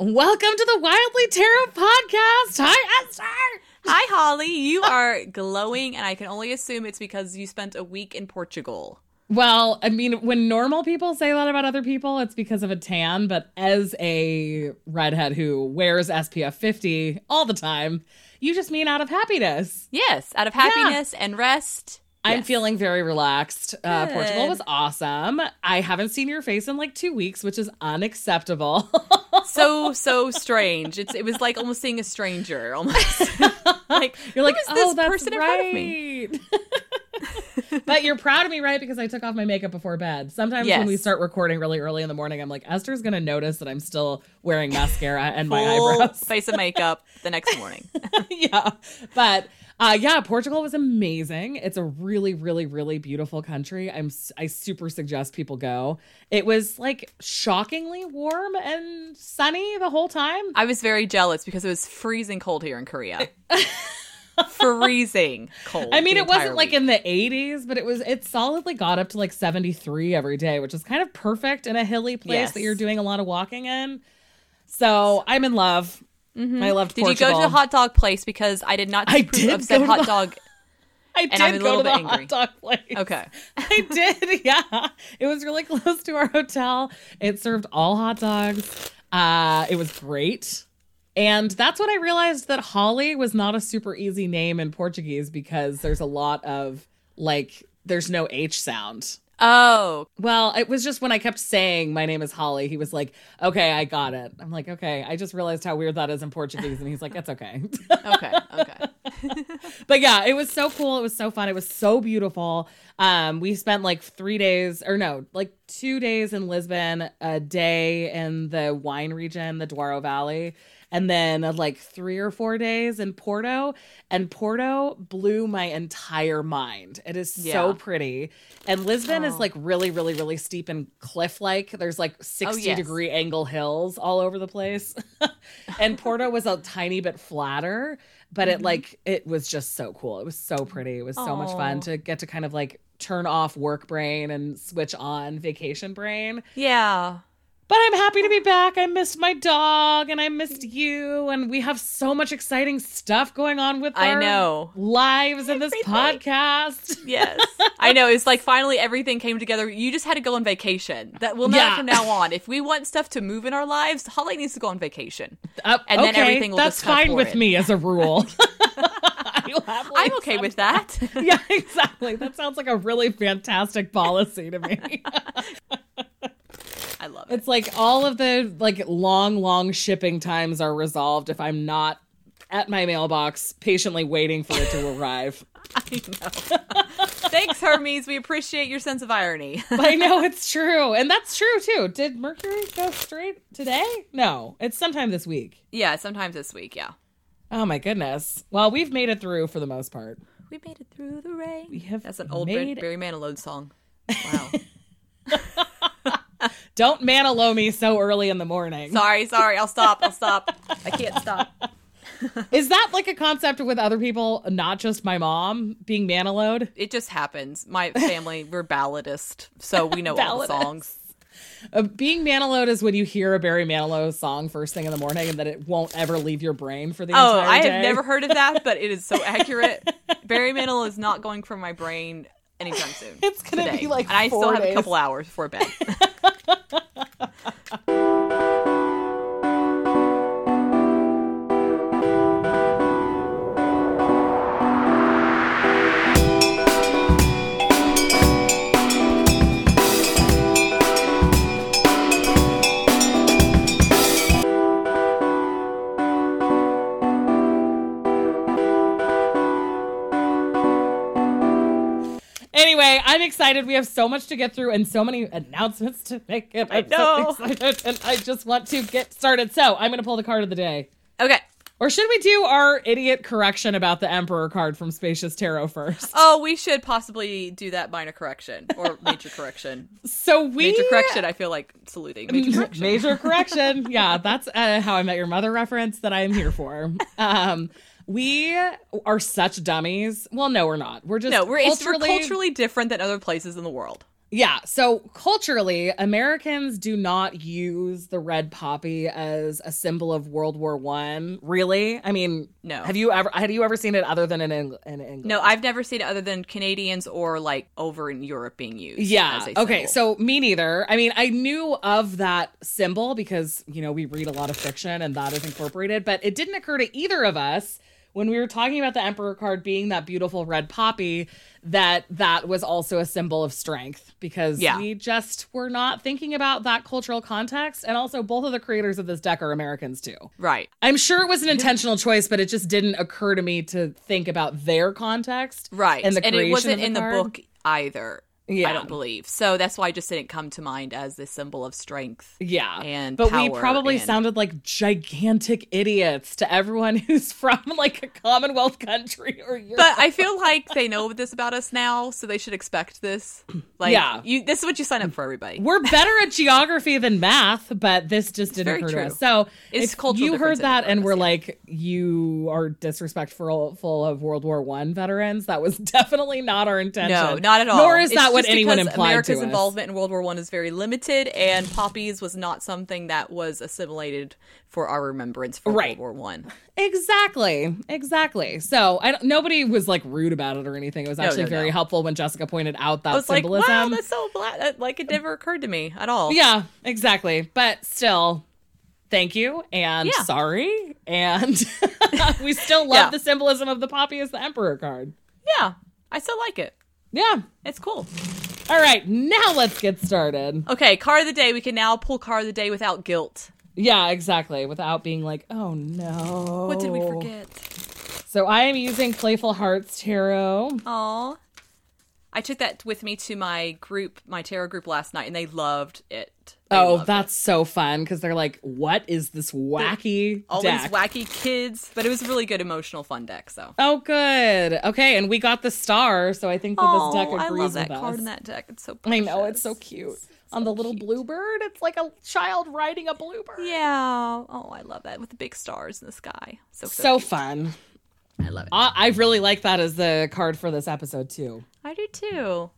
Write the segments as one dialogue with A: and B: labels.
A: Welcome to the Wildly Tarot podcast. Hi, Esther.
B: Hi, Holly. You are glowing, and I can only assume it's because you spent a week in Portugal.
A: Well, I mean, when normal people say that about other people, it's because of a tan. But as a redhead who wears SPF 50 all the time, you just mean out of happiness.
B: Yes, out of happiness and rest.
A: I'm
B: Yes.
A: feeling very relaxed. Uh, Portugal was awesome. I haven't seen your face in like two weeks, which is unacceptable.
B: so so strange. It's it was like almost seeing a stranger. Almost like
A: You're like,
B: this
A: oh, that's
B: person in front of me?
A: but you're proud of me, right? Because I took off my makeup before bed. Sometimes when we start recording really early in the morning, I'm like, Esther's gonna notice that I'm still wearing mascara and my eyebrows.
B: face of makeup the next morning.
A: yeah, but uh, yeah, Portugal was amazing. It's a really, really, really beautiful country. I'm I super suggest people go. It was like shockingly warm and sunny the whole time.
B: I was very jealous because it was freezing cold here in Korea. freezing cold.
A: I mean, it wasn't
B: entire
A: like in the 80s, but it was. It solidly got up to like 73 every day, which is kind of perfect in a hilly place
B: Yes.
A: that you're doing a lot of walking in. So I'm in love. I loved.
B: Did you go to
A: Portugal.
B: the hot dog place? Because I did not
A: I did
B: of said hot
A: the-
B: dog.
A: I did
B: I'm a
A: go to the
B: angry.
A: hot dog place.
B: Okay.
A: I did. Yeah, it was really close to our hotel. It served all hot dogs. Uh, it was great. And that's when I realized that Holly was not a super easy name in Portuguese because there's a lot of like there's no H sound.
B: Oh,
A: Well, it was just when I kept saying my name is Holly, he was like, "Okay, I got it." I'm like, "Okay." I just realized how weird that is in Portuguese, and he's like, "It's okay."
B: okay, okay.
A: but yeah, it was so cool. It was so fun. It was so beautiful. Um, we spent like three days, or no, like two days in Lisbon, a day in the wine region, the Douro Valley, and then uh, like three or four days in Porto. And Porto blew my entire mind. It is so pretty. And Lisbon is
B: Oh.
A: like really, really, really steep and cliff like. There's like 60
B: yes.
A: degree angle hills all over the place. and Porto was a tiny bit flatter, but it like it was just so cool. It was so pretty. It was so much fun to get to kind of like turn off work brain and switch on vacation brain.
B: Yeah.
A: But I'm happy to be back. I missed my dog and I missed you and we have so much exciting stuff going on with
B: I
A: our
B: know.
A: lives in this podcast.
B: Yes. I know. It's like finally everything came together. You just had to go on vacation. That will not
A: Yeah.
B: from now on. If we want stuff to move in our lives, Holly needs to go on vacation.
A: Uh,
B: And then everything will
A: that's
B: just
A: fine with
B: in.
A: me as a rule.
B: I'm okay with that.
A: yeah, exactly. That sounds like a really fantastic policy to me.
B: I love it.
A: it's like all of the like long, long shipping times are resolved if I'm not at my mailbox patiently waiting for it to arrive.
B: I know. Thanks, Hermes. We appreciate your sense of irony.
A: I know it's true. And that's true too. Did Mercury go straight today? No, it's sometime this week.
B: yeah, sometimes this week. Yeah.
A: Oh my goodness. Well, we've made it through for the most part.
B: We made it through the rain.
A: We have
B: That's an old
A: made
B: Barry Manilow song. Wow.
A: Don't manalo me so early in the morning.
B: sorry, sorry. I'll stop. I'll stop. I can't stop.
A: Is that like a concept with other people, not just my mom being manaloed?
B: It just happens. My family, we're balladist, so we know all the songs.
A: Uh, being manaloed is when you hear a Barry Manilow song first thing in the morning and that it won't ever leave your brain for the entire time.
B: Oh, I
A: day.
B: have never heard of that, but it is so accurate. Barry Manilow is not going from my brain anytime soon.
A: It's gonna be like
B: and I still have
A: days.
B: a couple hours before bed.
A: Anyway, I'm excited. We have so much to get through and so many announcements to make. And
B: I
A: I'm
B: know.
A: So excited, and I just want to get started. So I'm going to pull the card of the day.
B: Okay.
A: Or should we do our idiot correction about the Emperor card from Spacious Tarot first?
B: Oh, we should possibly do that minor correction or major correction.
A: So we
B: Major correction, I feel like saluting. Major correction.
A: Major correction. Yeah, that's uh, how I met your mother reference that I am here for. Um, we are such dummies. Well, no, we're not. We're just
B: No, we're, it's, we're
A: culturally,
B: culturally different than other places in the world.
A: Yeah. So culturally, Americans do not use the red poppy as a symbol of World War One. Really? I mean,
B: No.
A: Have you ever? Have you ever seen it other than in, Eng- in England?
B: No, I've never seen it other than Canadians or like over in Europe being used.
A: Yeah. Okay. So me neither. I mean, I knew of that symbol because, you know, we read a lot of fiction and that is incorporated, but it didn't occur to either of us when we were talking about the Emperor card being that beautiful red poppy that that was also a symbol of strength because
B: Yeah.
A: we just were not thinking about that cultural context. And also, both of the creators of this deck are Americans too.
B: right,
A: I'm sure it was an intentional choice, but it just didn't occur to me to think about their context.
B: right,
A: And the
B: it
A: creation
B: wasn't
A: of the
B: in the book either.
A: Yeah.
B: I don't believe so. That's why I just didn't come to mind as this symbol of strength.
A: Yeah.
B: and
A: but we probably
B: and-
A: sounded like gigantic idiots to everyone who's from like a Commonwealth country or Europe.
B: But I feel like they know this about us now, so they should expect this. Like,
A: Yeah.
B: you, this is what you sign up for, everybody.
A: we're better at geography than math, but this just didn't occur
B: true.
A: to us. So
B: It's
A: if
B: cultural
A: you heard that and we're
B: yeah.
A: like, you are disrespectful full of World War One veterans, that was definitely not our intention.
B: No, not at all.
A: Nor is
B: It's
A: that
B: just
A: anyone
B: America's involvement in World War One is very limited, and poppies was not something that was assimilated for our remembrance for
A: Right.
B: World War One.
A: Exactly. Exactly. So I don't, nobody was like rude about it or anything. It was actually
B: no,
A: very
B: no.
A: helpful when Jessica pointed out that
B: I was
A: symbolism.
B: like, wow, that's so black. That, uh, like it never occurred to me at all.
A: Yeah, exactly. But still, thank you and
B: Yeah.
A: sorry. And we still love
B: Yeah.
A: the symbolism of the poppy as the emperor card.
B: yeah, I still like it.
A: Yeah.
B: It's cool.
A: All right, now let's get started.
B: Okay, card of the day. We can now pull card of the day without guilt.
A: Yeah, exactly. Without being like, oh no.
B: What did we forget?
A: So I am using Playful Hearts Tarot.
B: Aw. I took that with me to my group, my tarot group last night, and they loved it. They
A: Oh,
B: loved
A: that's so fun because they're like, what is this wacky
B: all these wacky kids, but it was a really good emotional fun deck. So
A: Oh, good. Okay, and we got the star, so I think that this deck agrees
B: I love that
A: with
B: card
A: us.
B: in that deck. It's so
A: I know it's so
B: precious.
A: cute. On the little bluebird, it's like a child riding a bluebird.
B: Yeah. Oh, I love that with the big stars in the sky. So so,
A: So fun.
B: I love it.
A: I, I really like that as the card for this episode too.
B: I do too.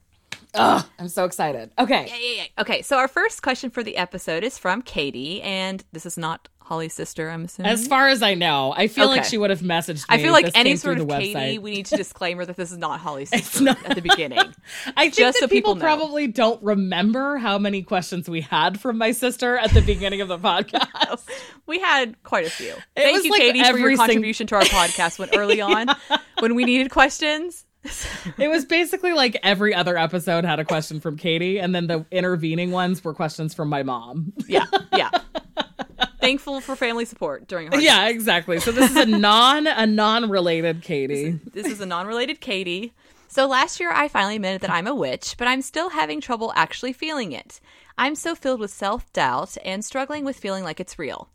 A: Ugh, I'm so excited. Okay.
B: Yeah, yeah, yeah. Okay, so our first question for the episode is from Katie, and this is not Holly's sister, I'm assuming.
A: As far as I know, I feel like she would have messaged me.
B: I feel like
A: this
B: any sort of Katie,
A: website.
B: we need to disclaimer that this is not Holly's sister
A: not.
B: at the beginning.
A: I think
B: just
A: that
B: so people
A: people, probably don't remember how many questions we had from my sister at the beginning of the podcast.
B: We had quite a few. Thank you,
A: like
B: Katie, for your
A: sing-
B: contribution to our podcast when early on, when we needed questions.
A: It was basically like every other episode had a question from Katie, and then the intervening ones were questions from my mom.
B: Yeah, yeah. Thankful for family support during hard
A: yeah, exactly. So this is a non a non related Katie.
B: This is a non related Katie. So last year I finally admitted that I'm a witch, but I'm still having trouble actually feeling it. I'm so filled with self doubt and struggling with feeling like it's real.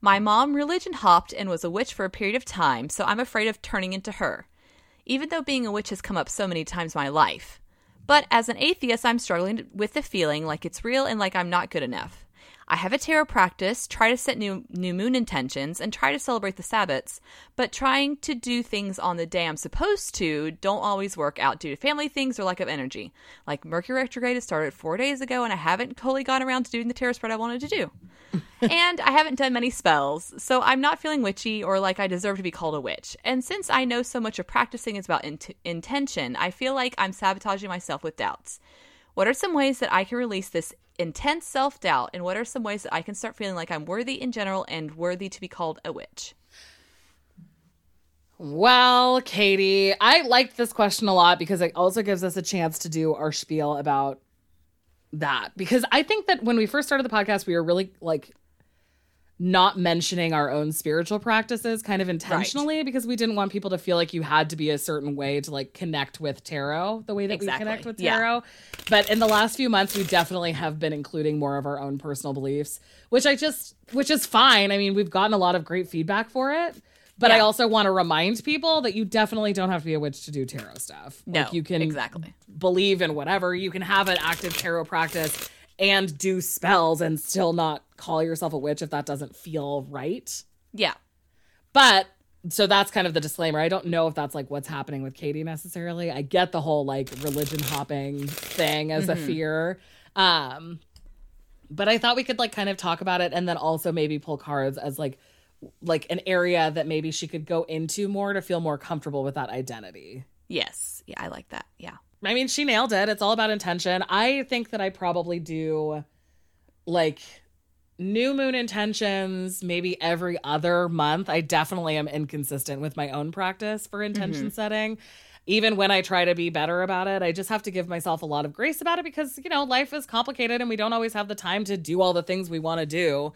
B: My mom religion hopped and was a witch for a period of time, so I'm afraid of turning into her, even though being a witch has come up so many times in my life. But as an atheist, I'm struggling with the feeling like it's real and like I'm not good enough. I have a tarot practice, try to set new new moon intentions, and try to celebrate the Sabbats, but trying to do things on the day I'm supposed to don't always work out due to family things or lack of energy. Like Mercury retrograde has started four days ago, and I haven't totally gotten around to doing the tarot spread I wanted to do. And I haven't done many spells, so I'm not feeling witchy or like I deserve to be called a witch. And since I know so much of practicing is about int- intention, I feel like I'm sabotaging myself with doubts. What are some ways that I can release this intense self doubt, and what are some ways that I can start feeling like I'm worthy in general and worthy to be called a witch?
A: Well, Katie, I liked this question a lot because it also gives us a chance to do our spiel about that. Because I think that when we first started the podcast, we were really like not mentioning our own spiritual practices kind of intentionally because we didn't want people to feel like you had to be a certain way to like connect with tarot the way that
B: Exactly.
A: we connect with
B: Yeah.
A: tarot. But in the last few months we definitely have been including more of our own personal beliefs, which I just which is fine. I mean, we've gotten a lot of great feedback for it. But I also want to remind people that you definitely don't have to be a witch to do tarot stuff.
B: No,
A: like you can
B: exactly.
A: believe in whatever. You can have an active tarot practice and do spells and still not call yourself a witch if that doesn't feel right.
B: Yeah,
A: But so that's kind of the disclaimer. I don't know if that's like what's happening with Katie necessarily. I get the whole like religion hopping thing as a fear. Um but I thought we could like kind of talk about it and then also maybe pull cards as like like an area that maybe she could go into more to feel more comfortable with that identity.
B: Yes. Yeah, I like that. Yeah.
A: I mean, she nailed it. It's all about intention. I think that I probably do like new moon intentions maybe every other month. I definitely am inconsistent with my own practice for intention mm-hmm. setting. Even when I try to be better about it, I just have to give myself a lot of grace about it because, you know, life is complicated and we don't always have the time to do all the things we want to do.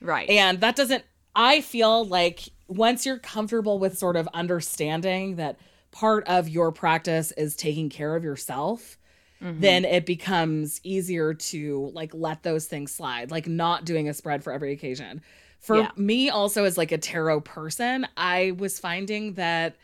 B: Right.
A: And that doesn't, I feel like once you're comfortable with sort of understanding that part of your practice is taking care of yourself, Mm-hmm. then it becomes easier to like let those things slide, like not doing a spread for every occasion. For
B: Yeah.
A: me, also as like a tarot person, I was finding that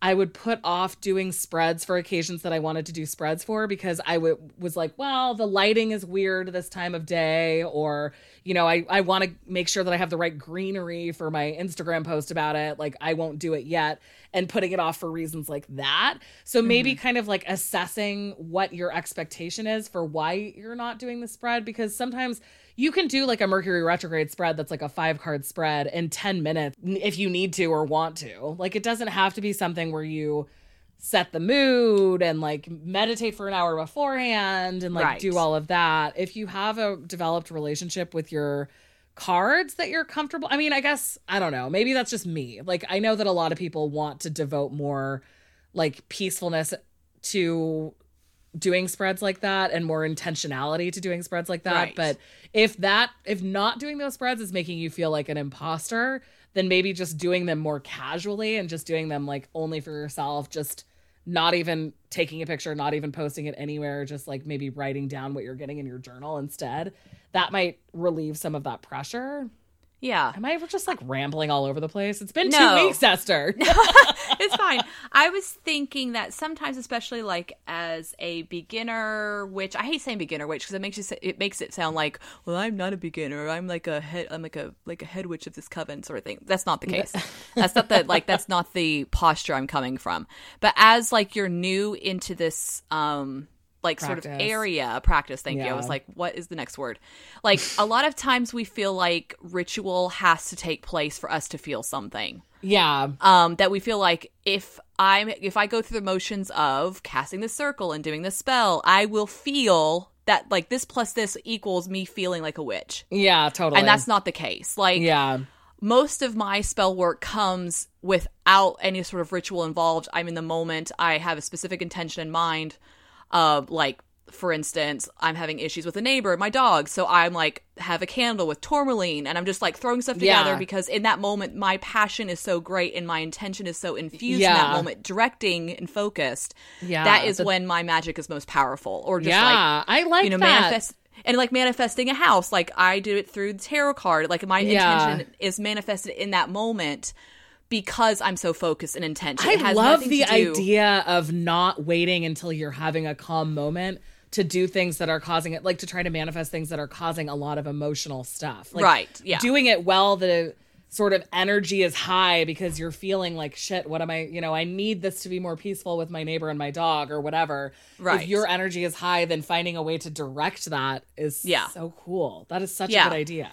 A: I would put off doing spreads for occasions that I wanted to do spreads for because I w- was like, well, the lighting is weird this time of day, or, you know, I, I want to make sure that I have the right greenery for my Instagram post about it. Like, I won't do it yet, and putting it off for reasons like that. So maybe mm-hmm. kind of like assessing what your expectation is for why you're not doing the spread because sometimes you can do like a Mercury retrograde spread that's like a five card spread in 10 minutes if you need to or want to. Like it doesn't have to be something where you set the mood and like meditate for an hour beforehand and like
B: Right.
A: do all of that. If you have a developed relationship with your cards that you're comfortable, I mean, I guess, I don't know. Maybe that's just me. Like I know that a lot of people want to devote more like peacefulness to doing spreads like that and more intentionality to doing spreads like that.
B: Right.
A: But if that if not doing those spreads is making you feel like an imposter, then maybe just doing them more casually and just doing them like only for yourself, just not even taking a picture, not even posting it anywhere, just like maybe writing down what you're getting in your journal instead. That might relieve some of that pressure.
B: Yeah.
A: Am I just like rambling all over the place? It's been
B: No.
A: two weeks, Esther.
B: it's fine. I was thinking that sometimes, especially like as a beginner, witch, I hate saying beginner witch because it makes you say, it makes it sound like, well, I'm not a beginner. I'm like a head. I'm like a like a head witch of this coven sort of thing. That's not the case. that's not the like that's not the posture I'm coming from. But as like you're new into this, um, like sort of area practice. Thank you. I was like, what is the next word? Like a lot of times we feel like ritual has to take place for us to feel something
A: yeah.
B: um, that we feel like if I'm if I go through the motions of casting the circle and doing the spell, I will feel that like this plus this equals me feeling like a witch.
A: Yeah, totally.
B: And that's not the case. Like
A: yeah.
B: most of my spell work comes without any sort of ritual involved. I'm in the moment. I have a specific intention in mind. Uh, like for instance, I'm having issues with a neighbor, my dog, so I'm like have a candle with tourmaline, and I'm just like throwing stuff together
A: Yeah.
B: because in that moment my passion is so great and my intention is so infused in that moment, directing and focused.
A: Yeah,
B: that is
A: the-
B: when my magic is most powerful. Or just like
A: yeah, I like
B: you know
A: that.
B: manifest and like manifesting a house like i do it through the tarot card like my
A: Yeah.
B: intention is manifested in that moment because i'm so focused and intention It
A: I love the idea of not waiting until you're having a calm moment to do things that are causing it, like to try to manifest things that are causing a lot of emotional stuff. Like,
B: Right, yeah.
A: Doing it well, the sort of energy is high because you're feeling like shit. What am I? You know, I need this to be more peaceful with my neighbor and my dog or whatever.
B: Right.
A: If your energy is high, then finding a way to direct that is
B: Yeah.
A: so cool. That is such
B: Yeah.
A: a good idea.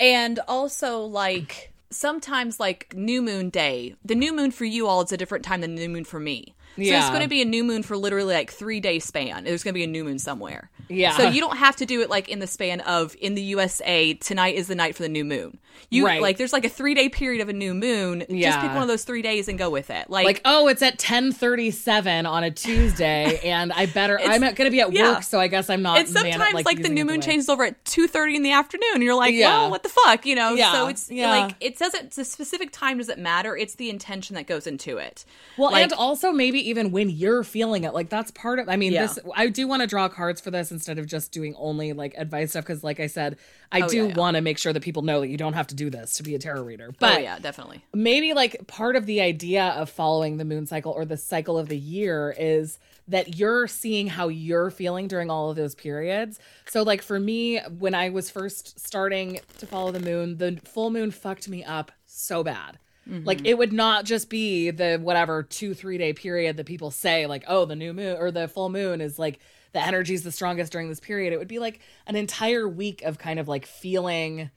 B: and also like sometimes like new moon day. The new moon for you all is a different time than the new moon for me so it's going to be a new moon for literally like three day span there's going to be a new moon somewhere
A: Yeah.
B: so you don't have to do it like in the span of in the usa tonight is the night for the new moon you
A: Right.
B: like there's like a three day period of a new moon
A: Yeah.
B: just pick one of those three days and go with it like,
A: like oh it's at 10:37 on a Tuesday and I better I'm going to be at
B: yeah.
A: work so I guess I'm not
B: and sometimes
A: man-
B: like, the new moon
A: way.
B: changes over at 2.30 in the afternoon and you're like
A: Yeah.
B: well what the fuck you know
A: Yeah,
B: so it's
A: yeah.
B: like it doesn't the specific time doesn't matter it's the intention that goes into it
A: Well,
B: Like-
A: and also maybe even when you're feeling it, like that's part of. I mean,
B: Yeah.
A: this I do want to draw cards for this instead of just doing only like advice stuff because, like I said, I
B: Oh,
A: do
B: yeah, yeah.
A: want to make sure that people know that you don't have to do this to be a tarot reader. Oh, but
B: oh yeah definitely
A: maybe like part of the idea of following the moon cycle or the cycle of the year is that you're seeing how you're feeling during all of those periods. So like for me when I was first starting to follow the moon, the full moon fucked me up so bad. Like it would not just be the whatever two, three day period that people say, like, oh, the new moon or the full moon is like the energy is the strongest during this period. It would be like an entire week of kind of like feeling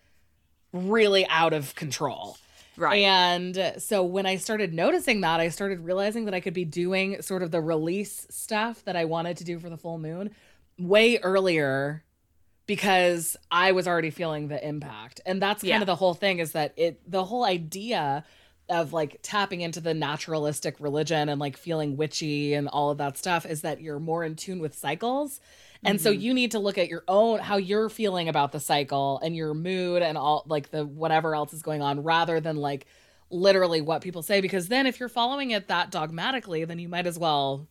A: really out of control.
B: Right.
A: And so when I started noticing that, I started realizing that I could be doing sort of the release stuff that I wanted to do for the full moon way earlier because I was already feeling the impact. And that's kind
B: Yeah.
A: of the whole thing is that it the whole idea of like tapping into the naturalistic religion and like feeling witchy and all of that stuff is that you're more in tune with cycles. And so mm-hmm. you need to look at your own how you're feeling about the cycle and your mood and all like the whatever else is going on rather than like literally what people say because then if you're following it that dogmatically then you might as well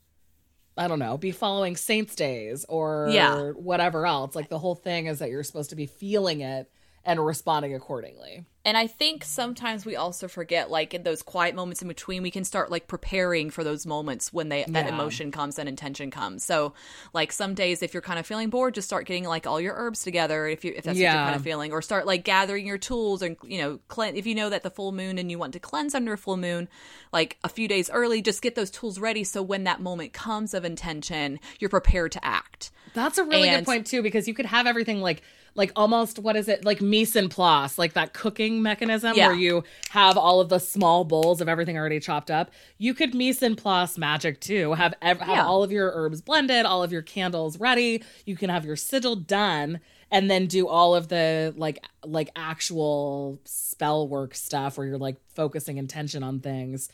A: I don't know, be following saints days or
B: Yeah.
A: whatever else. Like the whole thing is that you're supposed to be feeling it and responding accordingly.
B: And I think sometimes we also forget, like in those quiet moments in between, we can start like preparing for those moments when they that
A: Yeah.
B: emotion comes and intention comes. So, like some days, if you're kind of feeling bored, just start getting like all your herbs together. If you if that's what you're kind of feeling, or start like gathering your tools and you know, clean. If you know that the full moon and you want to cleanse under a full moon, like a few days early, just get those tools ready. So when that moment comes of intention, you're prepared to act.
A: That's a really
B: And-
A: good point too, because you could have everything like like almost what is it like mise en place, like that cooking mechanism
B: Yeah.
A: where you have all of the small bowls of everything already chopped up. You could mise en place magic too. Have ev- have
B: Yeah.
A: all of your herbs blended, all of your candles ready. You can have your sigil done, and then do all of the like like actual spell work stuff where you're like focusing intention on things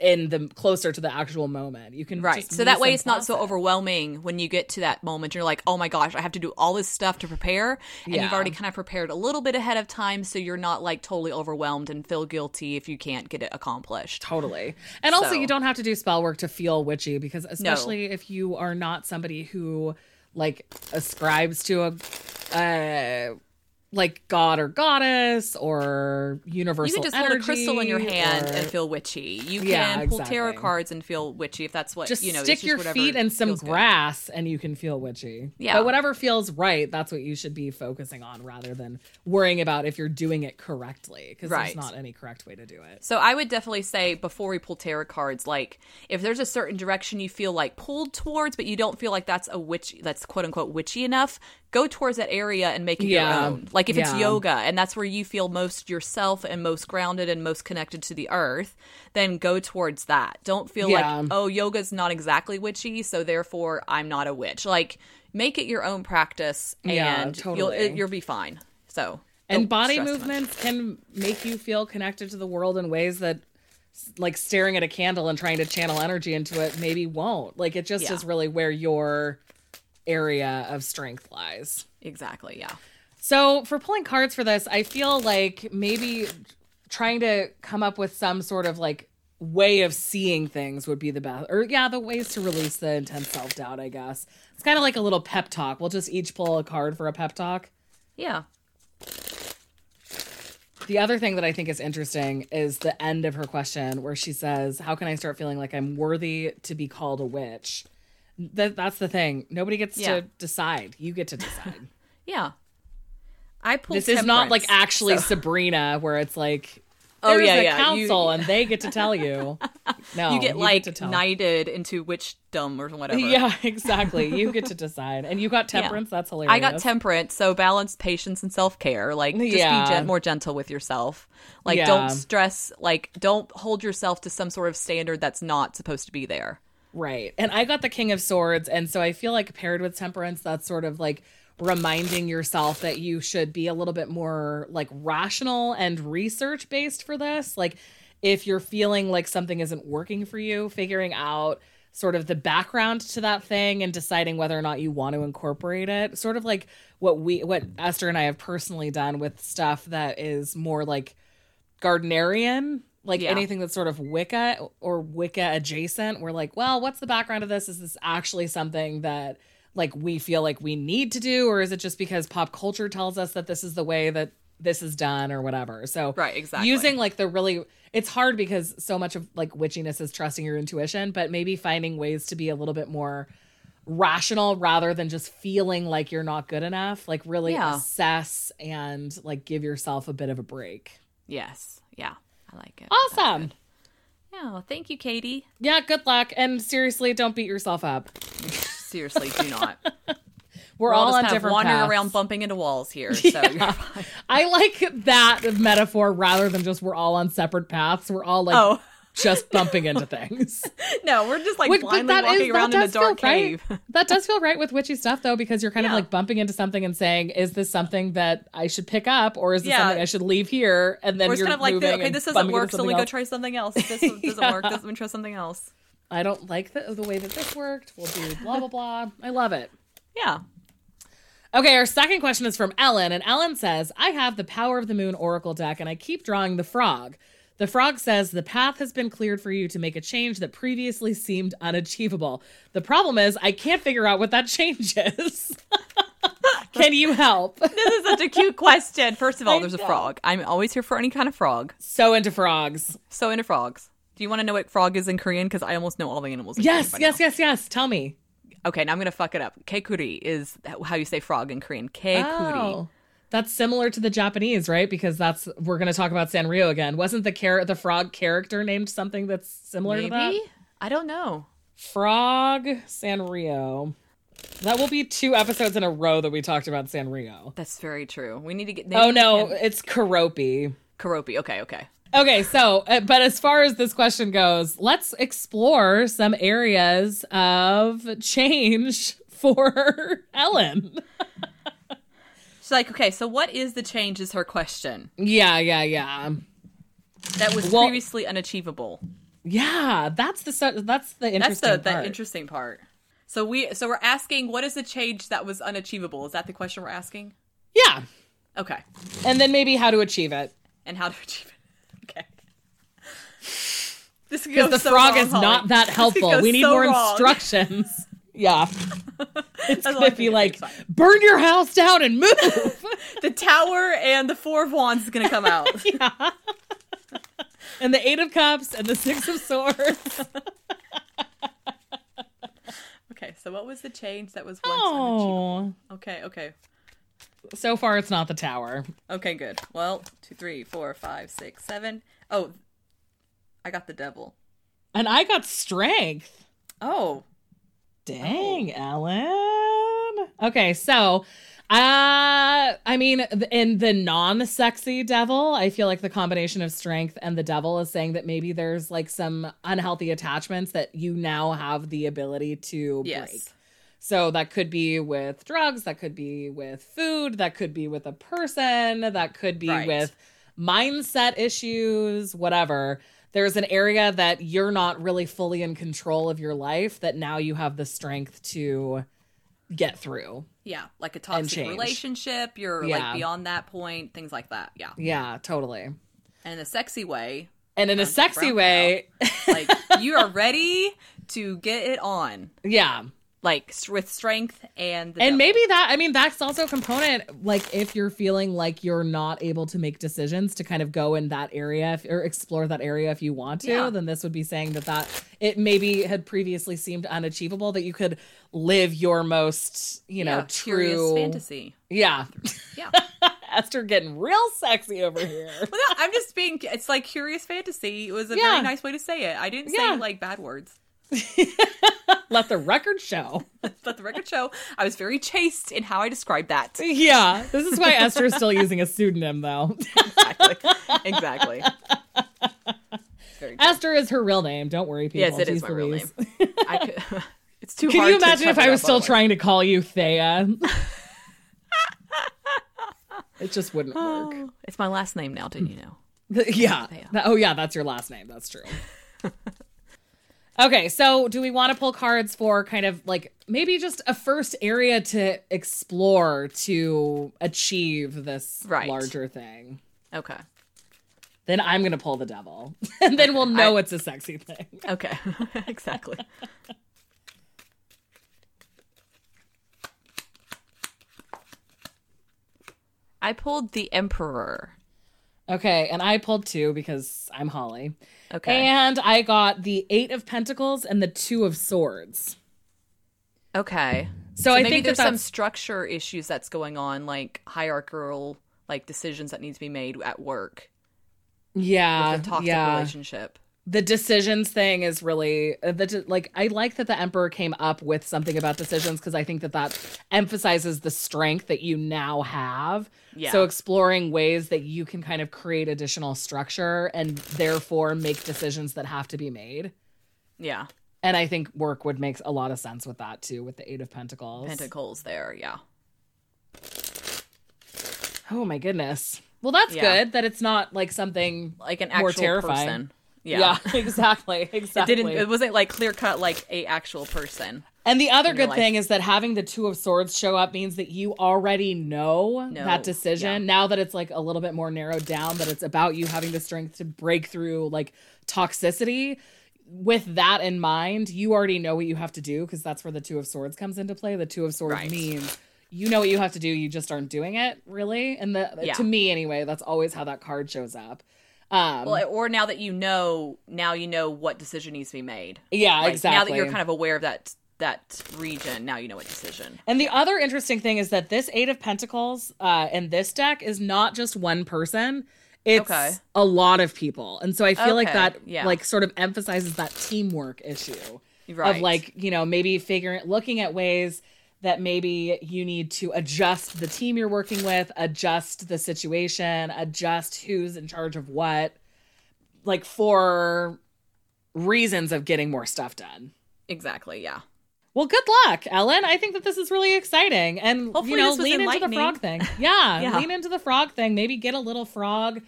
A: in the closer to the actual moment. You can
B: Right. So that way it's not so overwhelming when you get to that moment. You're like, oh my gosh, I have to do all this stuff to prepare. And you've already kind of prepared a little bit ahead of time. So you're not like totally overwhelmed and feel guilty if you can't get it accomplished.
A: Totally. And also, you don't have to do spell work to feel witchy because, especially if you are not somebody who like ascribes to a, uh, like god or goddess or universal.
B: You can just hold a crystal in your hand
A: or-
B: and feel witchy. You can
A: Yeah,
B: pull tarot cards and feel witchy if that's what
A: just
B: you know.
A: stick your feet in some
B: feels good.
A: grass and you can feel witchy.
B: Yeah.
A: But whatever feels right, that's what you should be focusing on rather than worrying about if you're doing it correctly because
B: Right.
A: there's not any correct way to do it.
B: So I would definitely say before we pull tarot cards, like if there's a certain direction you feel like pulled towards, but you don't feel like that's a witch that's quote unquote witchy enough, go towards that area and make it
A: Yeah.
B: your own. Like if it's yoga and that's where you feel most yourself and most grounded and most connected to the earth, then go towards that. Don't feel
A: Yeah.
B: like, oh, yoga's not exactly witchy, so therefore I'm not a witch. Like make it your own practice and
A: Yeah,
B: you'll it, you'll be fine. So
A: and body
B: stress too much.
A: movements can make you feel connected to the world in ways that like staring at a candle and trying to channel energy into it maybe won't like it just
B: Yeah.
A: is really where your area of strength lies
B: Exactly, yeah.
A: so for pulling cards for this i feel like maybe trying to come up with some sort of like way of seeing things would be the best or yeah the ways to release the intense self-doubt i guess it's kind of like a little pep talk we'll just each pull a card for a pep talk
B: Yeah.
A: The other thing that I think is interesting is the end of her question where she says, "How can I start feeling like I'm worthy to be called a witch?" That that's the thing. Nobody gets
B: Yeah.
A: to decide. You get to decide.
B: Yeah. I pulled
A: this is not like actually
B: so-
A: Sabrina where it's like
B: Oh, yeah,
A: a
B: yeah. You-
A: council and they get to tell you. No,
B: you get like
A: to tell.
B: knighted into witchdom or whatever.
A: Yeah, exactly. You get to decide. And you got temperance. That's hilarious.
B: I got temperance, so balance patience and self care. Like, just
A: Yeah.
B: be gen- more gentle with yourself. Like,
A: Yeah.
B: don't stress. Like, don't hold yourself to some sort of standard that's not supposed to be there.
A: Right. And I got the King of Swords. And so I feel like paired with Temperance, that's sort of like reminding yourself that you should be a little bit more like rational and research based for this. Like if you're feeling like something isn't working for you, figuring out sort of the background to that thing and deciding whether or not you want to incorporate it. Sort of like what we what Esther and I have personally done with stuff that is more like Gardnerian, like
B: Yeah.
A: anything that's sort of Wicca or Wicca adjacent. We're like, well, what's the background of this? Is this actually something that like we feel like we need to do, or is it just because pop culture tells us that this is the way that this is done or whatever? So
B: Right, exactly.
A: using like the really it's hard because so much of like witchiness is trusting your intuition, but maybe finding ways to be a little bit more rational rather than just feeling like you're not good enough. Like really
B: Yeah.
A: assess and like give yourself a bit of a break.
B: Yes. Yeah. I like it.
A: Awesome.
B: Yeah, well, thank you, Katie.
A: Yeah, good luck. And seriously, don't beat yourself up.
B: Seriously, do not.
A: We're,
B: We're
A: all,
B: all just
A: on
B: kind of
A: different
B: wandering
A: paths.
B: around bumping into walls here. So you're fine.
A: I like that metaphor rather than just we're all on separate paths. We're all like
B: Oh.
A: Just bumping into things.
B: No, we're just like
A: Which-
B: blindly walking
A: is-
B: around in a dark cave.
A: right. That does feel right with witchy stuff though, because you're kind of like bumping into something and saying, "Is this something that I should pick up, or is this
B: Yeah.
A: something I should leave here?" And then you're
B: kind of like,
A: moving
B: okay, this doesn't work, so we
A: something
B: go try something else. This doesn't
A: Yeah.
B: work, doesn't we try something else?
A: I don't like the, the way that this worked. We'll do blah blah blah. I love it.
B: Yeah.
A: Okay, our second question is from Ellen, and Ellen says, I have the Power of the Moon Oracle deck, and I keep drawing the frog. The frog says, The path has been cleared for you to make a change that previously seemed unachievable. The problem is, I can't figure out what that change is. Can you help?
B: This is such a cute question. First of all,
A: I
B: there's a frog. I'm always here for any kind of frog.
A: So into frogs.
B: So into frogs. Do you want to know what frog is in Korean? Because I almost know all the animals. In
A: Yes, yes, yes, yes. Tell me.
B: Okay, now I'm gonna fuck it up. Kekuri is how you say frog in Korean. Kekuri.
A: Oh. That's similar to the Japanese, right? Because that's we're going to talk about Sanrio again. Wasn't the char- the frog character named something that's similar to that?
B: Maybe I don't know.
A: Frog Sanrio. That will be two episodes in a row that we talked about Sanrio.
B: That's very true. We need to get.
A: Oh no, it's Keroppi.
B: Keroppi. Okay, okay.
A: Okay, so uh, but as far as this question goes, let's explore some areas of change for Ellen.
B: She's like, okay, so what is the change? Is her question
A: Yeah, yeah, yeah.
B: that was
A: Well-
B: previously unachievable.
A: Yeah, that's the that's the
B: That's
A: interesting
B: the the
A: part.
B: interesting part. So we so we're asking, what is the change that was unachievable? Is that the question we're asking?
A: yeah.
B: Okay,
A: And then maybe how to achieve it.
B: and how to achieve it? Okay. This
A: Because the
B: so
A: frog
B: wrong,
A: is
B: Holly.
A: not that helpful. We need
B: so
A: more
B: wrong.
A: instructions. Yeah. It's
B: That's
A: gonna be like, burn your house down and move.
B: the tower and the four of wands is gonna come out.
A: and the eight of cups and the six of swords.
B: okay, so what was the change that was once unachievable?
A: Oh.
B: Okay, okay.
A: So far it's not the tower.
B: Okay, good. Well, two, three, four, five, six, seven. Oh, I got the devil.
A: And I got strength.
B: Oh,
A: Dang, Ellen. Okay, so uh I mean in the non-sexy devil, I feel like the combination of strength and the devil is saying that maybe there's like some unhealthy attachments that you now have the ability to
B: yes.
A: break. So that could be with drugs, that could be with food, that could be with a person, that could be
B: Right.
A: with mindset issues, whatever. There's an area that you're not really fully in control of your life that now you have the strength to get through.
B: Yeah, like a toxic relationship. You're
A: Yeah.
B: like beyond that point. Things like that. Yeah,
A: Yeah, totally.
B: and in a sexy way,
A: And in a sexy way,
B: like you are ready to get it on,
A: yeah.
B: Like with strength and
A: And
B: devil.
A: maybe that, I mean, that's also a component. Like, if you're feeling like you're not able to make decisions to kind of go in that area if, or explore that area if you want to,
B: Yeah.
A: then this would be saying that that it maybe had previously seemed unachievable that you could live your most, you know,
B: yeah, curious
A: true
B: fantasy.
A: Yeah.
B: Yeah.
A: Esther getting real sexy over here.
B: Well, no, I'm just being. It's like curious fantasy. It was a
A: Yeah.
B: very nice way to say it. I didn't say like bad words.
A: Let the record show.
B: Let the record show. I was very chaste in how I described that.
A: Yeah. This is why Esther is still using a pseudonym, though.
B: Exactly. exactly.
A: Esther is her real name. Don't worry, people.
B: Yes, it is
A: Jeez
B: my real name. I could, it's too
A: Can you imagine if I was still trying to call you Thea? it just wouldn't work.
B: Oh, it's my last name now, didn't you know?
A: Yeah.
B: Thea.
A: Oh, yeah, that's your last name. That's true. Okay, so do we want to pull cards for kind of like maybe just a first area to explore to achieve this
B: Right.
A: larger thing?
B: Okay.
A: Then I'm going to pull the devil. and then we'll know
B: I-
A: it's a sexy thing.
B: Okay. exactly. I pulled the Emperor.
A: Okay, and I pulled two because I'm Holly.
B: Okay.
A: And I got the Eight of Pentacles and the Two of Swords.
B: okay.
A: So, I
B: maybe
A: think
B: there's
A: that
B: some structure issues that's going on, like hierarchical, like decisions that need to be made at work.
A: Yeah.
B: the toxic
A: yeah.
B: relationship.
A: The decisions thing is really uh, the like I like that the emperor came up with something about decisions because I think that that emphasizes the strength that you now have.
B: Yeah.
A: So exploring ways that you can kind of create additional structure and therefore make decisions that have to be made.
B: Yeah,
A: And I think work would make a lot of sense with that too, with the Eight of Pentacles.
B: pentacles there. Yeah,
A: oh my goodness. Well, that's
B: Yeah.
A: good that it's not like something
B: like an
A: More
B: actual
A: terrifying.
B: person.
A: Yeah,
B: Yeah.
A: exactly.
B: It
A: Exactly.
B: didn't. It wasn't like clear cut like a actual person.
A: And the other good thing is that having the Two of Swords show up means that you already know
B: No,
A: that decision.
B: yeah.
A: Now that it's like a little bit more narrowed down, that it's about you having the strength to break through like toxicity. With that in mind, you already know what you have to do because that's where the Two of Swords comes into play. The Two of Swords
B: Right.
A: means you know what you have to do, you just aren't doing it really. And the
B: Yeah.
A: to me anyway, that's always how that card shows up. Um,
B: Well, or now that you know, now you know what decision needs to be made.
A: yeah,
B: Like,
A: exactly.
B: Now that you're kind of aware of that that region, now you know what decision.
A: And the other interesting thing is that this Eight of Pentacles uh, in this deck is not just one person. It's
B: Okay.
A: a lot of people. And so I feel like that
B: yeah.
A: like sort of emphasizes that teamwork issue
B: Right.
A: of like, you know, maybe figuring looking at ways that maybe you need to adjust the team you're working with, adjust the situation, adjust who's in charge of what like for reasons of getting more stuff done.
B: exactly. Yeah.
A: Well, good luck, Ellen. I think that this is really exciting. And
B: Hopefully
A: you know, lean into the frog thing. Yeah,
B: Yeah.
A: lean into the frog thing. Maybe get a little frog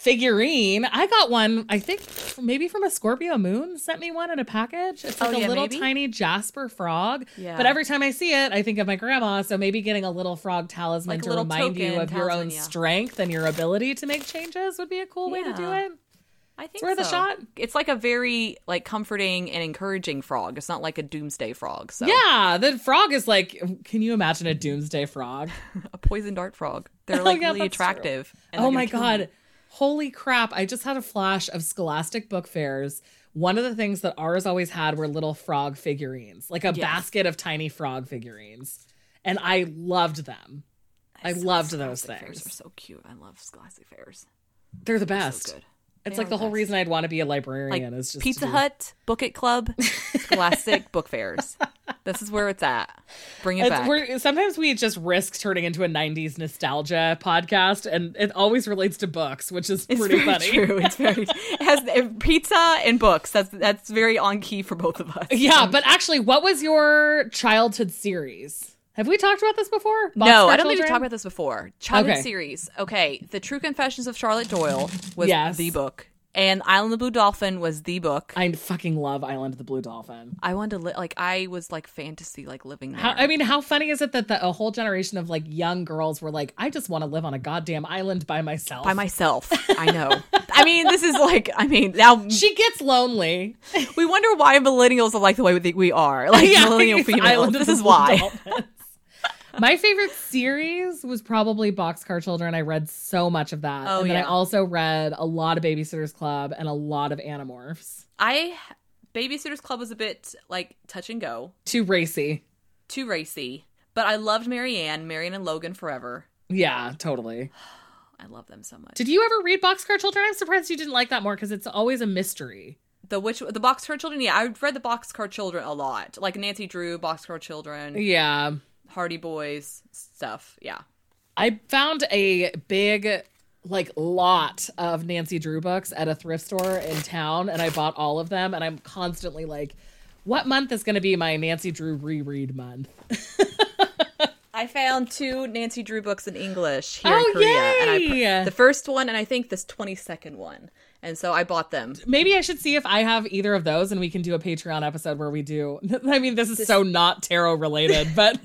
A: figurine. I got one, I think maybe from a Scorpio moon sent me one in a package. It's oh, like
B: Oh,
A: a little
B: maybe?
A: tiny Jasper frog.
B: Yeah.
A: But every time I see it, I think of my grandma. So maybe getting a little frog talisman
B: Like
A: to remind you of your own
B: yeah.
A: strength and your ability to make changes would be a cool way to do
B: Yeah.
A: it.
B: I think
A: worth a shot.
B: It's like a very like comforting and encouraging frog. It's not like a doomsday frog. So
A: Yeah, the frog is like, can you imagine a doomsday frog?
B: a poison dart frog. They're
A: Oh,
B: like
A: yeah,
B: really attractive. and
A: oh my god. Holy crap. I just had a flash of Scholastic book fairs. One of the things that ours always had were little frog figurines, like a
B: Yes.
A: basket of tiny frog figurines. And I loved them. I
B: So
A: loved those
B: things. fairs are so cute. I love Scholastic fairs.
A: They're the
B: So
A: best.
B: good.
A: It's like the whole reason I'd want to be a
B: Like
A: librarian is just
B: Pizza
A: do-
B: Hut, Book It Club, Scholastic book fairs. This is where it's at. Bring it
A: It's-
B: back.
A: sometimes we just risk turning into a 90s nostalgia podcast, and it always relates to books, which is
B: It's
A: pretty funny.
B: true. It's very it has uh, pizza and books. That's that's very on key for both of us.
A: Yeah, but actually, what was your childhood series? Have we talked about this before?
B: no, I don't think we've talked about this before. Childhood
A: Okay.
B: series. Okay, The True Confessions of Charlotte Doyle was
A: Yes.
B: the book, and Island of the Blue Dolphin was the book.
A: I fucking love Island of the Blue Dolphin.
B: I wanted to li- like I was like fantasy like living there.
A: How, I mean, how funny is it that the, a whole generation of like young girls were like, I just want to live on a goddamn island by myself.
B: by myself. I know. I mean, this is like I mean now
A: she gets lonely.
B: we wonder why millennials are like the way we, we are. Like
A: Yeah,
B: millennial females.
A: Island
B: This is why.
A: My favorite series was probably Boxcar Children. I read so much of that.
B: Oh,
A: and then I also read a lot of Babysitter's Club and a lot of Animorphs.
B: I Babysitters Club was a bit like touch and go,
A: Too racy.
B: too racy. But I loved Mary Anne, Marianne and Logan forever.
A: Yeah, totally.
B: I love them so much.
A: Did you ever read Boxcar Children? I'm surprised you didn't like that more because it's always a mystery.
B: the which the Boxcar Children? Yeah, I've read the Boxcar Children a lot. Like Nancy Drew, Boxcar Children,
A: Yeah.
B: Hardy Boys stuff. Yeah.
A: I found a big like lot of Nancy Drew books at a thrift store in town and I bought all of them and I'm constantly like what month is going to be my Nancy Drew reread month?
B: I found two Nancy Drew books in English here
A: Oh,
B: in Korea, and I the first one, and I think this twenty second one, and so I bought them.
A: Maybe I should see if I have either of those and we can do a Patreon episode where we do I mean this is so not tarot related, but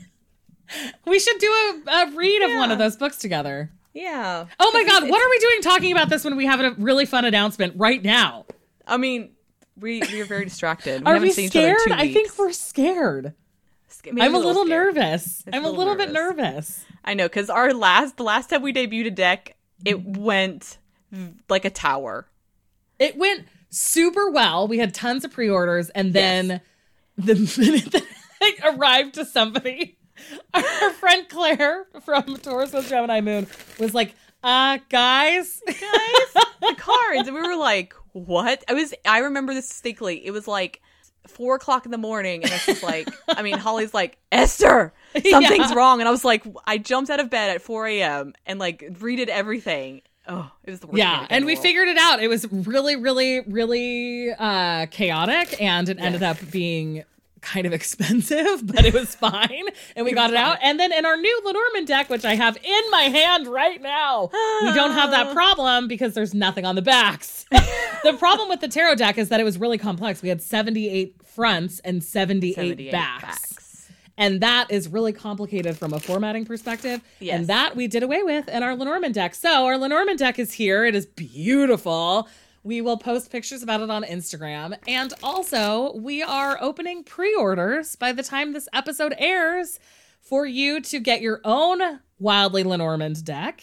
A: we should do a, a read of one of those books together.
B: Yeah.
A: Oh my god, what are we doing talking about this when we have a really fun announcement right now?
B: I mean, we we are very distracted. We
A: Are
B: haven't
A: we
B: seen
A: scared?
B: each other in two
A: I think we're scared.
B: Maybe
A: I'm a little,
B: scared.
A: nervous. I'm a little,
B: little
A: bit nervous.
B: I know because our last the last time we debuted a deck, it went like a tower.
A: It went super well. We had tons of pre-orders, and then the minute that it arrived to somebody, our friend Claire from Taurus with Gemini Moon was like, Uh, guys,
B: guys, the cards. And we were like, what? I was, I remember this distinctly. It was like four o'clock in the morning. And it's just like, I mean, Holly's like, Esther, something's
A: Yeah.
B: wrong. And I was like, I jumped out of bed at 4 a.m. and like redid everything. Oh, it was the worst.
A: yeah, and we
B: world.
A: figured it out. It was really, really, really uh, chaotic, and it ended up being kind of expensive, but it was fine, and we got it out. And then in our new Lenormand deck, which I have in my hand right now, we don't have that ah. problem because there's nothing on the backs. the problem with the tarot deck is that it was really complex. We had 78 fronts and 78,
B: 78
A: backs.
B: backs.
A: And that is really complicated from a formatting perspective.
B: Yes.
A: And that we did away with in our Lenormand deck. So our Lenormand deck is here. It is beautiful. We will post pictures about it on Instagram. And also, we are opening pre orders by the time this episode airs for you to get your own Wildly Lenormand deck.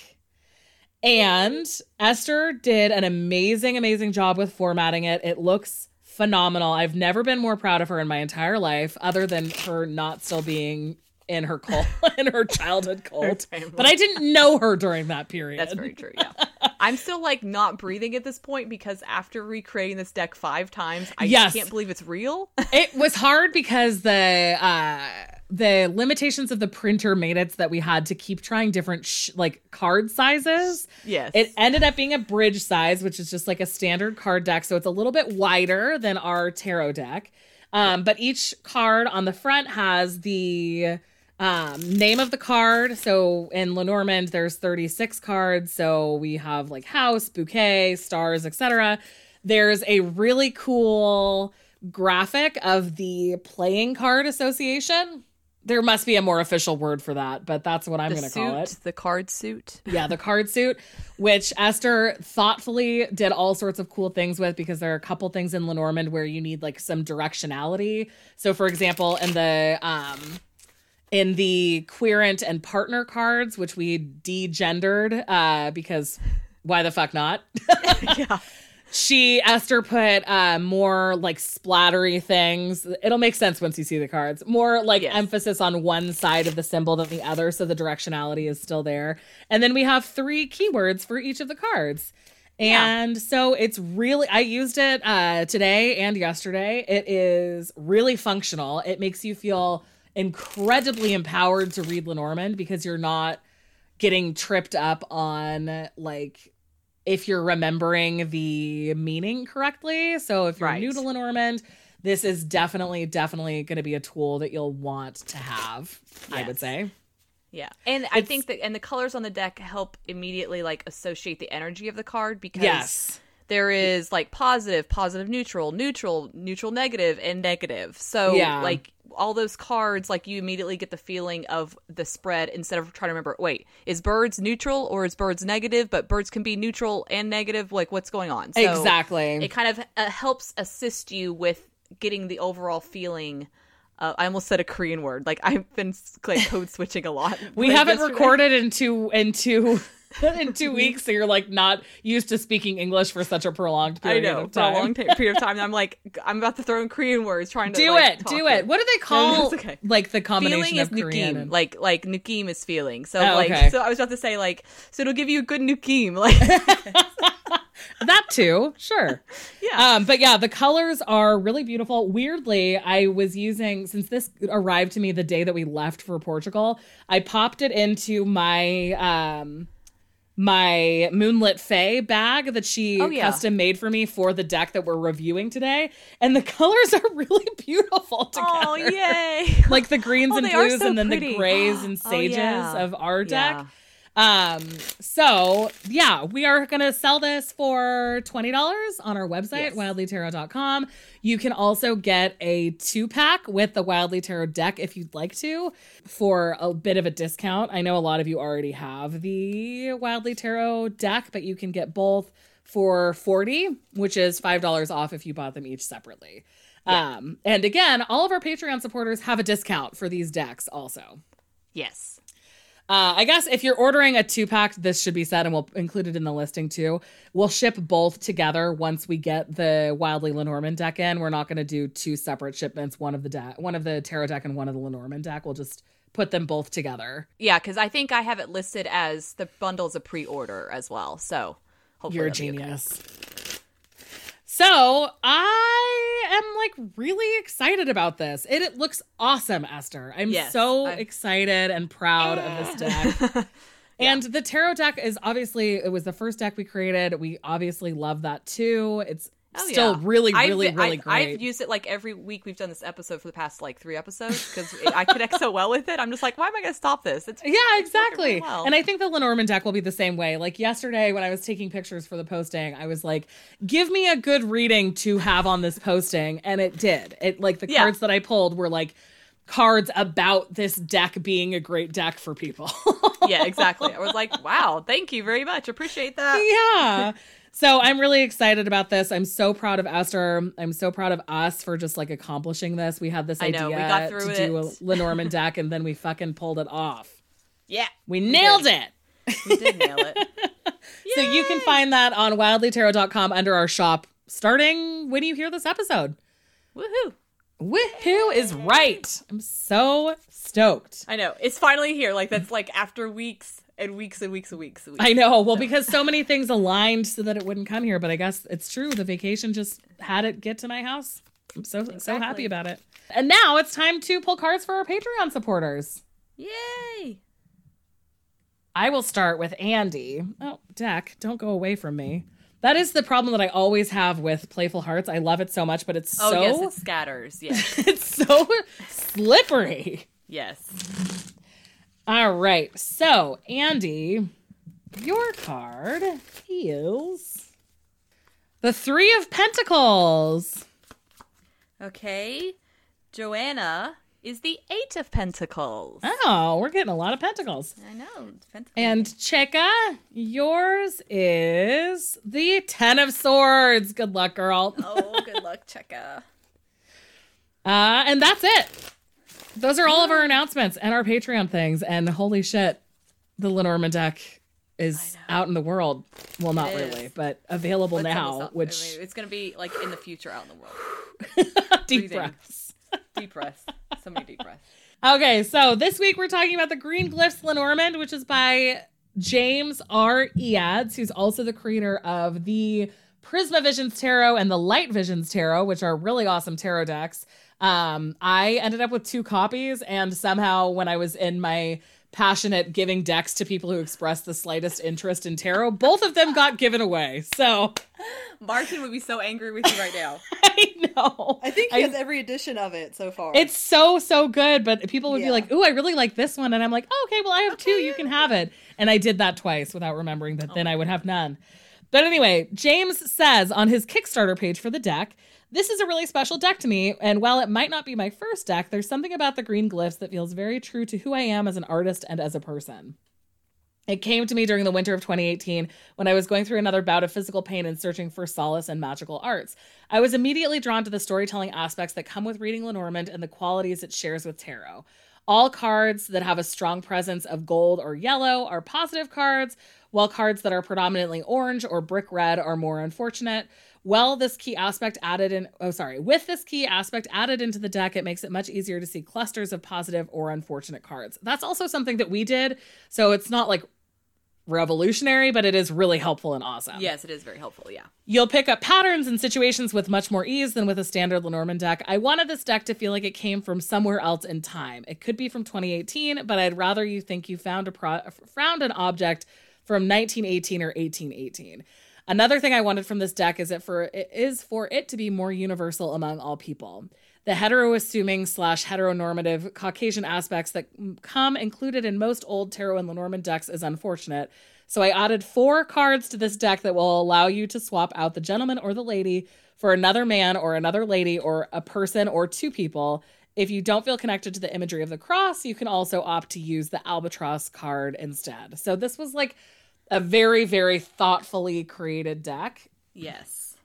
A: And Esther did an amazing, amazing job with formatting it. It looks phenomenal. I've never been more proud of her in my entire life, other than her not still being in her cult, in her childhood cult.
B: family.
A: But I didn't know her during that period.
B: That's very true. Yeah. I'm still like not breathing at this point because after recreating this deck five times, I
A: Yes.
B: can't believe it's real.
A: it was hard because the uh the limitations of the printer made it so that we had to keep trying different sh- like card sizes.
B: yes.
A: It ended up being a bridge size, which is just like a standard card deck. So it's a little bit wider than our tarot deck. Um, but each card on the front has the um, name of the card. So in Lenormand, there's 36 cards. So we have like house, bouquet, stars, etc. There's a really cool graphic of the playing card association. There must be a more official word for that, but that's what I'm going to call it.
B: the card suit.
A: Yeah, the card suit, which Esther thoughtfully did all sorts of cool things with because there are a couple things in Lenormand where you need like some directionality. So, for example, in the um in the querent and partner cards, which we degendered uh because why the fuck not?
B: yeah.
A: she Esther put uh more like splattery things. It'll make sense once you see the cards. More like
B: Yes.
A: emphasis on one side of the symbol than the other, so the directionality is still there. And then we have three keywords for each of the cards.
B: Yeah.
A: And so it's really I used it uh today and yesterday. It is really functional. It makes you feel incredibly empowered to read Lenormand because you're not getting tripped up on like if you're remembering the meaning correctly. So if you're
B: Right.
A: new to Lenormand, this is definitely, definitely going to be a tool that you'll want to have. I would say.
B: Yeah. And I think that and the colors on the deck help immediately like associate the energy of the card because
A: Yes.
B: There is like positive, positive, neutral, neutral, neutral, negative, and negative. So
A: Yeah.
B: like all those cards, like you immediately get the feeling of the spread instead of trying to remember. Wait, is birds neutral or is birds negative? But birds can be neutral and negative. Like what's going on? So
A: exactly.
B: It kind of uh, helps assist you with getting the overall feeling. Uh, I almost said a Korean word. Like I've been like code switching a lot.
A: we haven't
B: yesterday.
A: recorded in two in two in two weeks, so you're like not used to speaking English for such a prolonged period.
B: I know
A: of
B: for a
A: time.
B: long ta- period of time. I'm like, I'm about to throw in Korean words, trying to
A: do
B: like,
A: it, do
B: it.
A: it. What do they call
B: it's okay.
A: like the combination
B: Feeling is
A: of Korean?
B: nukim,
A: and-
B: like like nukim is feeling. So
A: Oh,
B: like,
A: okay.
B: so I was about to say like, so it'll give you a good nukim. Like,
A: that too sure
B: Yeah.
A: um but yeah the colors are really beautiful weirdly i was using since this arrived to me the day that we left for portugal i popped it into my um my moonlit Faye bag that she
B: Oh, yeah.
A: custom made for me for the deck that we're reviewing today and the colors are really beautiful together
B: oh yay!
A: like the greens
B: Oh,
A: and blues
B: so
A: and then
B: pretty.
A: the grays and
B: Oh,
A: sages
B: yeah.
A: of our deck
B: Yeah.
A: Um, so yeah, we are gonna sell this for twenty dollars on our website,
B: Yes.
A: wildlytarot.com. You can also get a two pack with the Wildly Tarot deck if you'd like to for a bit of a discount. I know a lot of you already have the Wildly Tarot deck, but you can get both for 40, which is five dollars off if you bought them each separately. Um, and again, all of our Patreon supporters have a discount for these decks also.
B: Yes.
A: Uh, I guess if you're ordering a two pack, this should be said, and we'll include it in the listing too. We'll ship both together once we get the Wildly Lenormand deck in. We're not going to do two separate shipments, one of the deck, one of the tarot deck, and one of the Lenormand deck. We'll just put them both together.
B: Yeah, because I think I have it listed as the bundle's a pre-order as well. So hopefully
A: You're a
B: be okay.
A: So I am like really excited about this. It, it looks awesome, Esther. I'm
B: Yes,
A: so
B: I'm-
A: excited and proud of this deck. And the tarot deck is obviously it was the first deck we created. We obviously love that too. It's
B: Oh,
A: still
B: yeah.
A: really,
B: I've-
A: really, really
B: I've,
A: great.
B: I've used it like every week we've done this episode for the past like three episodes because I connect so well with it. I'm just like, why am I going to stop this? It's
A: yeah, exactly.
B: really well.
A: And I think the Lenormand deck will be the same way. Like yesterday when I was taking pictures for the posting, I was like, give me a good reading to have on this posting. And it did. It like the
B: Yeah.
A: cards that I pulled were like cards about this deck being a great deck for people.
B: yeah, exactly. I was like, wow, thank you very much. Appreciate that.
A: yeah. So I'm really excited about this. I'm so proud of Esther. I'm so proud of us for just like accomplishing this. We had this
B: I
A: idea
B: know, we got through
A: to do a
B: it.
A: Lenormand deck and then we fucking pulled it off.
B: Yeah,
A: We nailed it.
B: we did nail it.
A: So you can find that on wildlytarot.com under our shop starting when you hear this episode.
B: Woohoo!
A: Woohoo is right. I'm so stoked.
B: I know it's finally here. Like that's like after weeks and weeks and weeks and weeks. And weeks.
A: I know. Well, because so many things aligned so that it wouldn't come here, but I guess it's true. The vacation just had it get to my house. I'm so so happy about it. And now it's time to pull cards for our Patreon supporters.
B: Yay!
A: I will start with Andy. Oh, Deck, don't go away from me. That is the problem that I always have with Playful Hearts. I love it so much, but it's
B: Oh
A: so
B: yes, it scatters. Yes,
A: it's so slippery.
B: yes.
A: All right. So, Andy, your card is the Three of Pentacles.
B: Okay, Joanna is the Eight of Pentacles.
A: Oh, we're getting a lot of pentacles.
B: I know. Pentacles.
A: And Cheka, yours is the Ten of Swords. Good luck, girl.
B: oh, good luck, Cheka.
A: Uh, and that's it. Those are all of our announcements and our Patreon things. And holy shit, the Lenormand deck is out in the world. Well, not really, but available
B: Let's
A: now, which
B: I mean, it's gonna be like in the future out in the world.
A: deep breaths.
B: Deep breaths. So many deep breaths.
A: Okay, so this week we're talking about the Green Glyphs Lenormand, which is by James R. Eads, who's also the creator of the Prisma Visions Tarot and the Light Visions Tarot, which are really awesome tarot decks. Um, I ended up with two copies, and somehow when I was in my passionate giving decks to people who expressed the slightest interest in tarot, both of them got given away. So
B: Martin would be so angry with you right now.
A: I know.
C: I think he
A: I-
C: has every edition of it so far.
A: It's so so good, but people would be like, "Ooh, I really like this one," and I'm like, oh, "Okay, well, I have two. You can have it." And I did that twice without remembering that then I would have none. But anyway, James says on his Kickstarter page for the deck, "This is a really special deck to me, and while it might not be my first deck, there's something about the green glyphs that feels very true to who I am as an artist and as a person." It came to me during the winter of 2018 when I was going through another bout of physical pain and searching for solace in magical arts. I was immediately drawn to the storytelling aspects that come with reading Lenormand and the qualities it shares with tarot. All cards that have a strong presence of gold or yellow are positive cards, while cards that are predominantly orange or brick red are more unfortunate. Well, this key aspect added in, oh, sorry, with this key aspect added into the deck, it makes it much easier to see clusters of positive or unfortunate cards. That's also something that we did. So it's not like revolutionary, but it is really helpful and awesome.
B: yes, it is very helpful. Yeah.
A: You'll pick up patterns and situations with much more ease than with a standard Lenormand deck. I wanted this deck to feel like it came from somewhere else in time. It could be from 2018, but I'd rather you think you found a pro- found an object from 1918 or 1818. Another thing I wanted from this deck is it for it is for it to be more universal among all people. The hetero-assuming slash heteronormative Caucasian aspects that come included in most old tarot and Lenormand decks is unfortunate. So I added four cards to this deck that will allow you to swap out the gentleman or the lady for another man or another lady or a person or two people. If you don't feel connected to the imagery of the cross, you can also opt to use the albatross card instead. So this was like a very, very thoughtfully created deck.
B: Yes.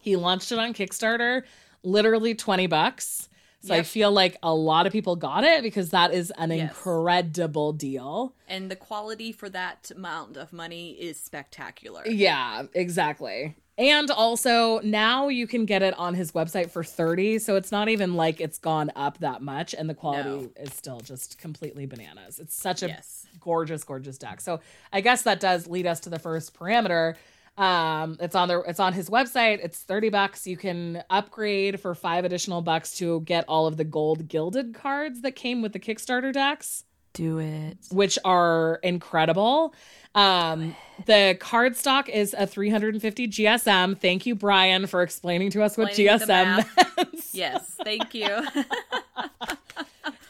A: He launched it on Kickstarter, literally 20 bucks. So I feel like a lot of people got it because that is an
B: Yes.
A: incredible deal.
B: And the quality for that amount of money is spectacular.
A: Yeah, exactly. And also now you can get it on his website for 30, so it's not even like it's gone up that much and the quality
B: No.
A: is still just completely bananas. It's such a
B: Yes.
A: gorgeous gorgeous deck. So I guess that does lead us to the first parameter. Um it's on the it's on his website. It's 30 bucks. You can upgrade for 5 additional bucks to get all of the gold gilded cards that came with the Kickstarter decks
B: Do it.
A: which are incredible. Um, the cardstock is a 350 GSM. Thank you, Brian, for explaining to us what
B: Explaining the
A: GSM means.
B: Yes, thank you.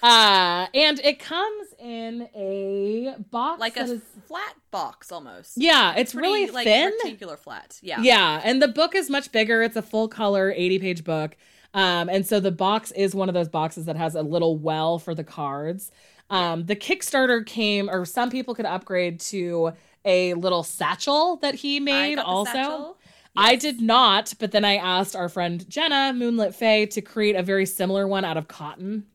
A: Uh, and it comes in a box
B: like a
A: is-
B: flat box almost.
A: yeah, it's
B: Pretty,
A: really
B: like
A: thin.
B: rectangular flat. Yeah.
A: Yeah, and the book is much bigger. It's a full color 80 page book. Um, and so the box is one of those boxes that has a little well for the cards. Um, the Kickstarter came, or some people could upgrade to a little satchel that he made also.
B: satchel.
A: I did not, but then I asked our friend Jenna, Moonlit Faye, to create a very similar one out of cotton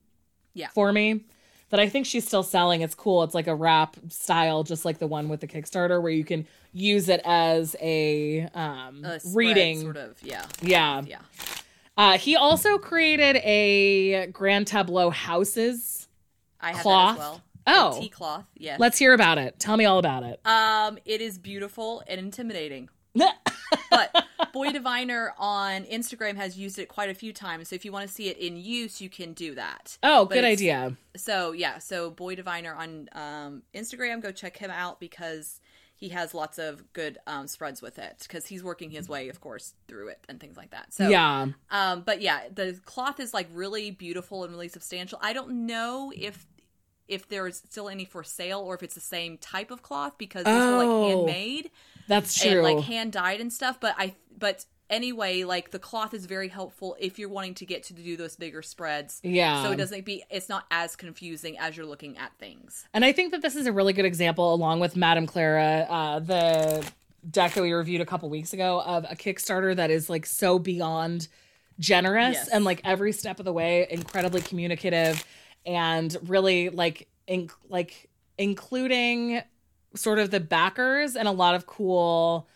B: Yeah.
A: for me that I think she's still selling. It's cool. It's like a wrap style, just like the one with the Kickstarter, where you can use it as a um,
B: A
A: reading.
B: sort of. Yeah.
A: Yeah.
B: Yeah.
A: Uh, he also created a grand tableau houses.
B: I have
A: Cloth?
B: that as well.
A: Oh.
B: A tea cloth. Yes.
A: Let's hear about it. Tell me all about it.
B: Um, it is beautiful and intimidating. But Boy Diviner on Instagram has used it quite a few times. So if you want to see it in use, you can do that.
A: oh,
B: But
A: good idea.
B: So yeah, so Boy Diviner on um, Instagram, go check him out because he has lots of good um, spreads with it because he's working his way, of course, through it and things like that. So
A: yeah.
B: um, but yeah, the cloth is like really beautiful and really substantial. I don't know if if there's still any for sale or if it's the same type of cloth because these were
A: Oh,
B: like handmade
A: That's
B: and
A: true.
B: like hand dyed and stuff. But I but anyway, like the cloth is very helpful if you're wanting to get to do those bigger spreads.
A: yeah.
B: So it doesn't be it's not as confusing as you're looking at things.
A: And I think that this is a really good example, along with Madame Clara, uh, the deck that we reviewed a couple weeks ago, of a Kickstarter that is like so beyond generous
B: Yes.
A: and like every step of the way incredibly communicative and really like in- like including sort of the backers and a lot of cool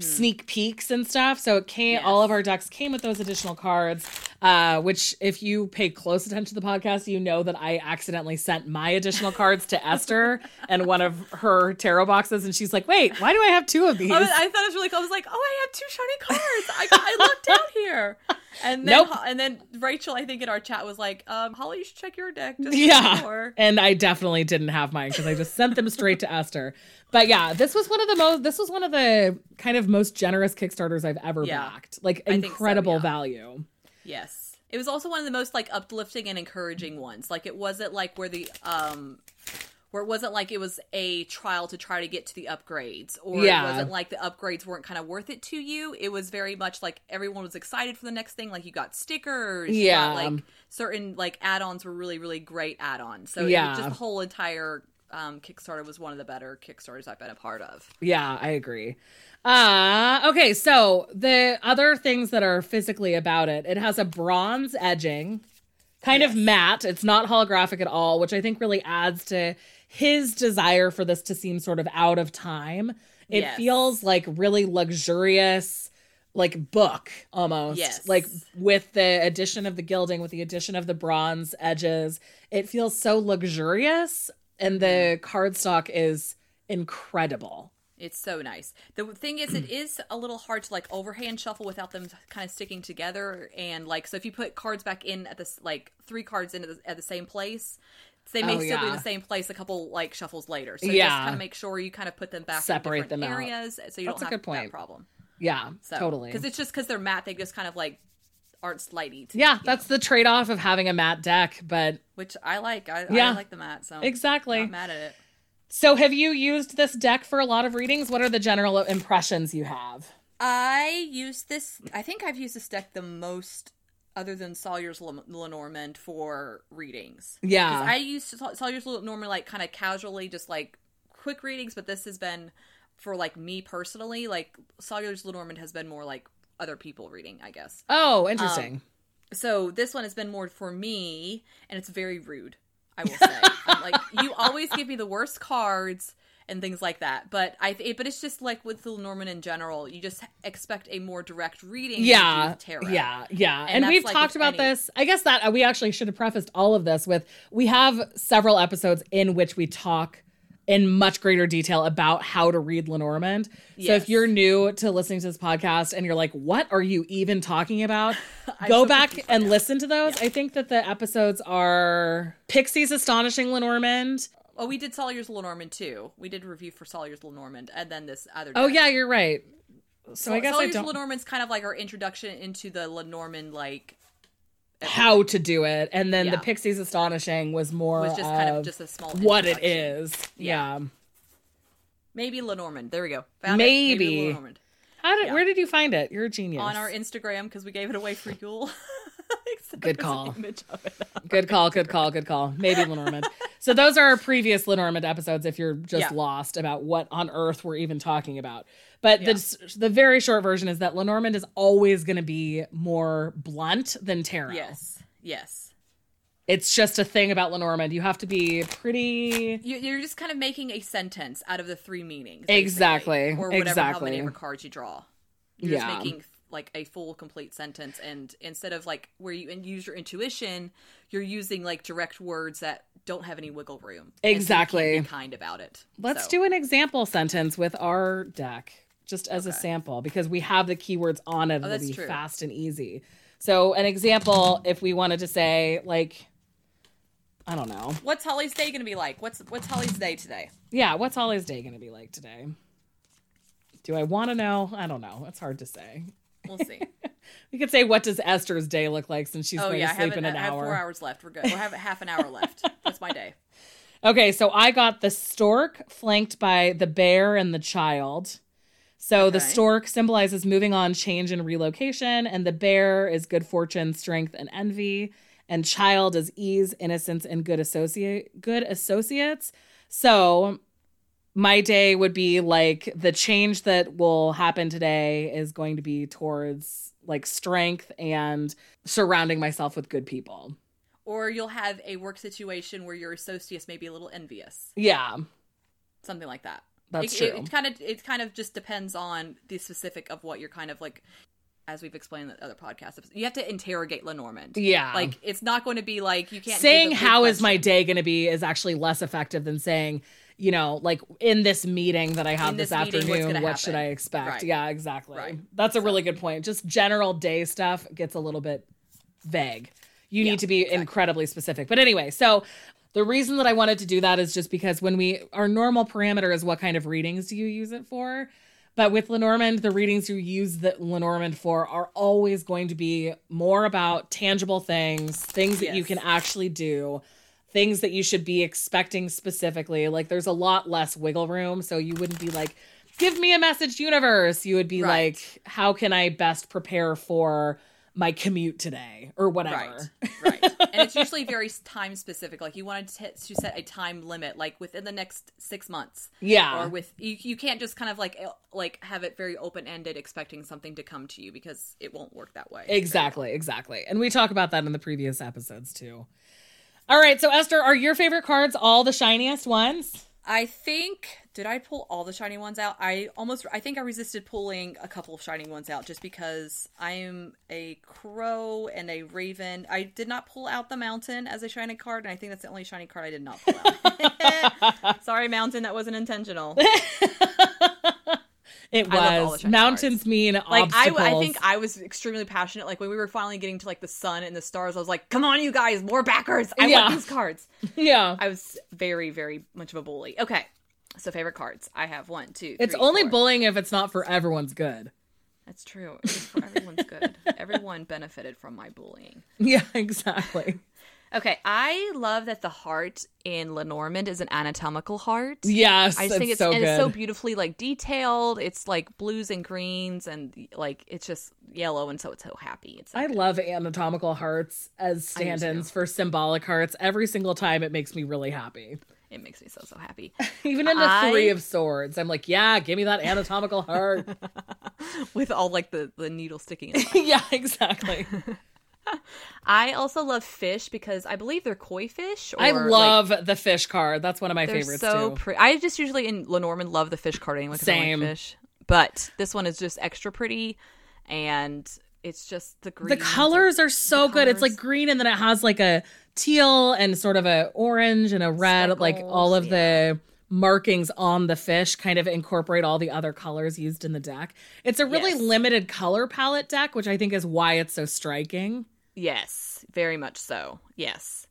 A: sneak peeks and stuff. So it came,
B: Yes.
A: all of our decks came with those additional cards, uh, which if you pay close attention to the podcast, you know that I accidentally sent my additional cards to Esther and one of her tarot boxes. And she's like, wait, why do I have two of these?
B: I, was, I thought it was really cool. I was like, oh, I have two shiny cards. I, I looked down here. And then,
A: Nope.
B: And then Rachel, I think in our chat was like, um, Holly, you should check your deck. Just
A: yeah. And I definitely didn't have mine because I just sent them straight to Esther. But yeah, this was one of the most, this was one of the kind of most generous Kickstarters I've ever
B: Yeah.
A: backed. Like
B: I think so,
A: incredible
B: yeah.
A: value.
B: Yes. It was also one of the most like uplifting and encouraging ones. Like it wasn't like where the um where it wasn't like it was a trial to try to get to the upgrades or
A: Yeah.
B: it wasn't like the upgrades weren't kind of worth it to you. It was very much like everyone was excited for the next thing like you got stickers,
A: Yeah.
B: got, like certain like add-ons were really really great add-ons. So it
A: Yeah.
B: was just the whole entire um Kickstarter was one of the better Kickstarters I've been a part of.
A: Yeah, I agree. Uh okay, so the other things that are physically about it, it has a bronze edging, kind of matte. It's not holographic at all, which I think really adds to his desire for this to seem sort of out of time. It
B: Yes.
A: feels like really luxurious like book almost.
B: Yes.
A: Like with the addition of the gilding, with the addition of the bronze edges, it feels so luxurious and the mm. cardstock is incredible.
B: It's so nice. The thing is, it is a little hard to like overhand shuffle without them kind of sticking together. And like, so if you put cards back in at this, like three cards in at the, at the same place, they may
A: Oh,
B: still be in the same place a couple like shuffles later. So
A: Yeah.
B: just kind of make sure you kind of put them back
A: Separate
B: in different
A: them out.
B: areas so you
A: That's
B: don't have that problem.
A: Yeah,
B: So,
A: totally.
B: Because it's just because they're matte, they just kind of like aren't slidey. to-
A: yeah, that's
B: know,
A: the trade off of having a matte deck. But
B: which I like. I,
A: Yeah.
B: I like the matte. So
A: exactly.
B: not mad at it.
A: So, have you used this deck for a lot of readings? What are the general impressions you have?
B: I use this. I think I've used this deck the most, other than Sawyer's Le- Lenormand for readings.
A: Yeah,
B: I used Sa- Sawyer's Lenormand like kind of casually, just like quick readings. But this has been for like me personally. Like Sawyer's Lenormand has been more like other people reading, I guess.
A: Oh, interesting.
B: So this one has been more for me, and it's very rude. I will say, like you always give me the worst cards, and things like that. But I, it, but it's just like with Lenormand in general, you just expect a more direct reading. than you do
A: yeah yeah yeah
B: And
A: and, we've
B: like
A: talked about
B: any-
A: this i guess that uh, we actually should have prefaced all of this with we have several episodes in which we talk in much greater detail about how to read lenormand so if you're new to listening to this podcast and you're like what are you even talking about? Go
B: so
A: back and listen to those. I think that the episodes are pixie's astonishing lenormand
B: Oh, we did Sawyer's Lenormand too. We did a review for Sawyer's Lenormand, and then this other.
A: oh yeah you're right. So i guess i
B: Sawyer's
A: don't
B: Lenormand's kind of like our introduction into the Lenormand like
A: how to do it and then the pixies astonishing was more
B: was just kind of just a small
A: what it
B: is.
A: is yeah.
B: Maybe Lenormand. There we go. Found
A: Maybe.
B: It. Lenormand.
A: How did?
B: Yeah.
A: Where did you find it? You're a genius.
B: on our Instagram because we gave it away for Yule.
A: Good call.
B: image of it.
A: good call. Good call. Good call. Maybe Lenormand. so those are our previous Lenormand episodes. If you're just
B: Yeah.
A: lost about what on earth we're even talking about, but the the very short version is that Lenormand is always going to be more blunt than tarot.
B: Yes. Yes.
A: it's just a thing about Lenormand. You have to be pretty.
B: You- You're just kind of making a sentence out of the three meanings. basically,
A: Exactly,
B: Or whatever, how
A: exactly.
B: many ever cards you draw. You're
A: Yeah.
B: just making like a full, complete sentence. And instead of like where you and use your intuition, you're using like direct words that don't have any wiggle room. And so you can't
A: Exactly.
B: be kind about it.
A: Let's
B: So,
A: do an example sentence with our deck, just as a sample, because we have the keywords on it.
B: Oh,
A: It'll be
B: true.
A: fast and easy. So, an example, if we wanted to say, like, I don't know.
B: What's Holly's day going to be like? What's What's Holly's day today?
A: Yeah, what's Holly's day going to be like today? Do I want to know? I don't know. It's hard to say.
B: We'll see.
A: We could say, what does Esther's day look like since she's
B: oh
A: going
B: yeah,
A: to sleep in an
B: I have
A: hour?
B: four hours left. We're good. We'll have half an hour left. That's my day.
A: Okay, so I got the stork flanked by the bear and the child. So the stork symbolizes moving on, change, and relocation, and the bear is good fortune, strength, and envy, and child is ease, innocence, and good associate good associates. So my day would be like the change that will happen today is going to be towards like strength and surrounding myself with good people.
B: Or you'll have a work situation where your associates may be a little envious.
A: Yeah,
B: Something like that.
A: that's
B: it,
A: true.
B: It, it kind of it kind of just depends on the specific of what you're kind of like as we've explained in the other podcasts. You have to interrogate Lenormand.
A: yeah.
B: Like it's not going to be like you can't
A: saying
B: give a big
A: how is my day going to be is actually less effective than saying you know like in this meeting that i have this,
B: this
A: afternoon what should i expect?
B: Right.
A: yeah exactly.
B: Right.
A: that's a really good point. Just general day stuff gets a little bit vague. You
B: Yeah,
A: need to be incredibly specific. But anyway so the reason that i wanted to do that is just because when we our normal parameter is what kind of readings do you use it for? But with Lenormand, the readings you use the Lenormand for are always going to be more about tangible things, things that you can actually do, things that you should be expecting specifically. Like there's a lot less wiggle room, so you wouldn't be like, "Give me a message, universe." You would be
B: Right.
A: like, "How can I best prepare for my commute today?" or whatever.
B: Right, right, and it's usually very time specific. Like you wanted to, to set a time limit, like within the next six months,
A: Yeah.
B: or with you. You can't just kind of like like have it very open ended, expecting something to come to you because it won't work that way.
A: Exactly, exactly. And we talk about that in the previous episodes too. All right, so Esther, are your favorite cards all the shiniest ones?
B: I think did I pull all the shiny ones out? I almost I think I resisted pulling a couple of shiny ones out just because I am a crow and a raven. I did not pull out the mountain as a shiny card, and I think that's the only shiny card I did not pull out. Sorry, mountain, that wasn't intentional.
A: It
B: I love all the
A: was mountains mean
B: Like I,
A: obstacles.
B: I think I was extremely passionate. Like when we were finally getting to like the sun and the stars, I was like, "Come on, you guys, more backers! I
A: Yeah.
B: want these cards."
A: yeah.
B: I was very, very much of a bully. Okay, so favorite cards. I have one, two.
A: It's
B: three,
A: only
B: four.
A: bullying if it's not for everyone's good.
B: That's true. It's for everyone's good. Everyone benefited from my bullying.
A: Yeah, exactly.
B: Okay, I love that the heart in Lenormand is an anatomical heart.
A: Yes,
B: I just think it's
A: so
B: it's so beautifully like detailed. It's like blues and greens and like it's just yellow and so it's so happy. It's so
A: I
B: good.
A: love anatomical hearts as stand-ins for symbolic hearts. Every single time it makes me really happy.
B: it makes me so so happy.
A: Even in the
B: I-
A: three of swords, I'm like, yeah, give me that anatomical heart.
B: With all like the the needle sticking in.
A: yeah, exactly.
B: I also love fish because I believe they're koi fish.
A: I
B: or, like,
A: love the fish card. That's one of my favorites
B: so pretty. I just usually in Lenormand love the fish card anyway. I like fish, but this one is just extra pretty, and it's just the green.
A: the colors are so good. It's like green and then it has like a teal and sort of a orange and a red, like all
B: Speckles,
A: of the markings on the fish kind of incorporate all the other colors used in the deck. It's a really
B: Yes.
A: limited color palette deck, which I think is why it's so striking.
B: Yes, very much so. Yes.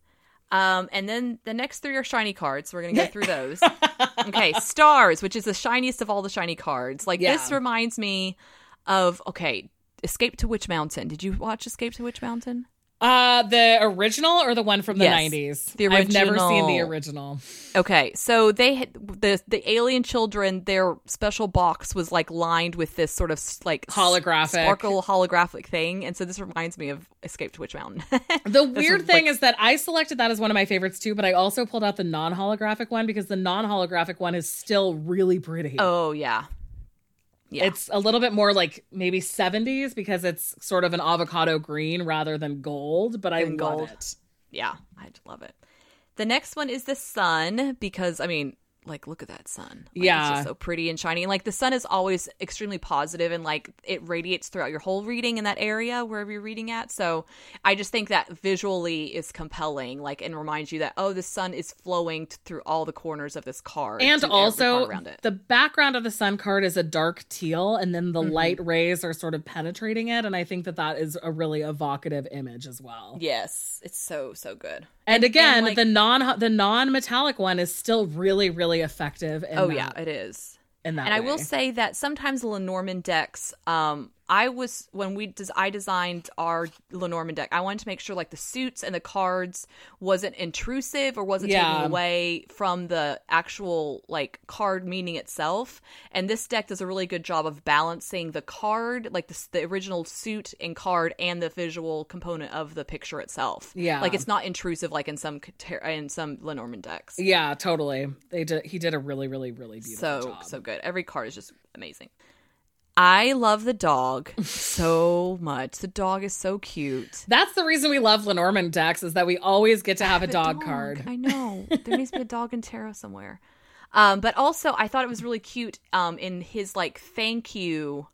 B: Um, and then the next three are shiny cards. So we're gonna go through those. okay, stars, which is the shiniest of all the shiny cards. Like this reminds me of okay, Escape to Witch Mountain. Did you watch Escape to Witch Mountain?
A: Uh the original or the one from the
B: Yes,
A: 90s?
B: the original.
A: I've never seen the
B: original. Okay, so they had the the alien children. Their special box was like lined with this sort of like
A: Holographic.
B: sparkle holographic thing, and so this reminds me of Escape to Witch Mountain.
A: The weird
B: was,
A: thing
B: like-
A: is that I selected that as one of my favorites too, but I also pulled out the non-holographic one because the non-holographic one is still really pretty.
B: oh yeah, yeah.
A: It's a little bit more like maybe 70s because it's sort of an avocado green rather than gold, but I love
B: gold.
A: it.
B: Yeah, I love it. The next one is the sun because I mean, like, look at that sun. Like,
A: Yeah.
B: it's just so pretty and shiny. And like, the sun is always extremely positive and like it radiates throughout your whole reading in that area wherever you're reading at. So I just think that visually is compelling, like, and reminds you that oh, the sun is flowing t- through all the corners of this card
A: And also,
B: part around it.
A: the background of the sun card is a dark teal, and then the
B: Mm-hmm.
A: light rays are sort of penetrating it. And I think that that is a really evocative image as well.
B: yes, it's so so good.
A: And, again,
B: like-
A: the non the non metallic one is still really really effective. In
B: oh
A: that,
B: yeah, it is.
A: in that
B: and I will say that sometimes the Lenormand decks, um, I was when we des- I designed our Lenormand deck, I wanted to make sure like the suits and the cards wasn't intrusive or wasn't
A: Yeah.
B: taking away from the actual like card meaning itself. And this deck does a really good job of balancing the card, like the, the original suit and card, and the visual component of the picture itself.
A: Yeah.
B: like it's not intrusive like in some in some Lenormand decks.
A: Yeah, totally. They did. He did a really, really, really beautiful
B: so
A: job.
B: so good. Every card is just amazing. I love the dog so much. The dog is so cute.
A: That's the reason we love Lenormand decks is that we always get to have a
B: The
A: dog, card.
B: I know. There needs to be a dog in tarot somewhere. Um, but also I thought it was really cute um, in his like thank you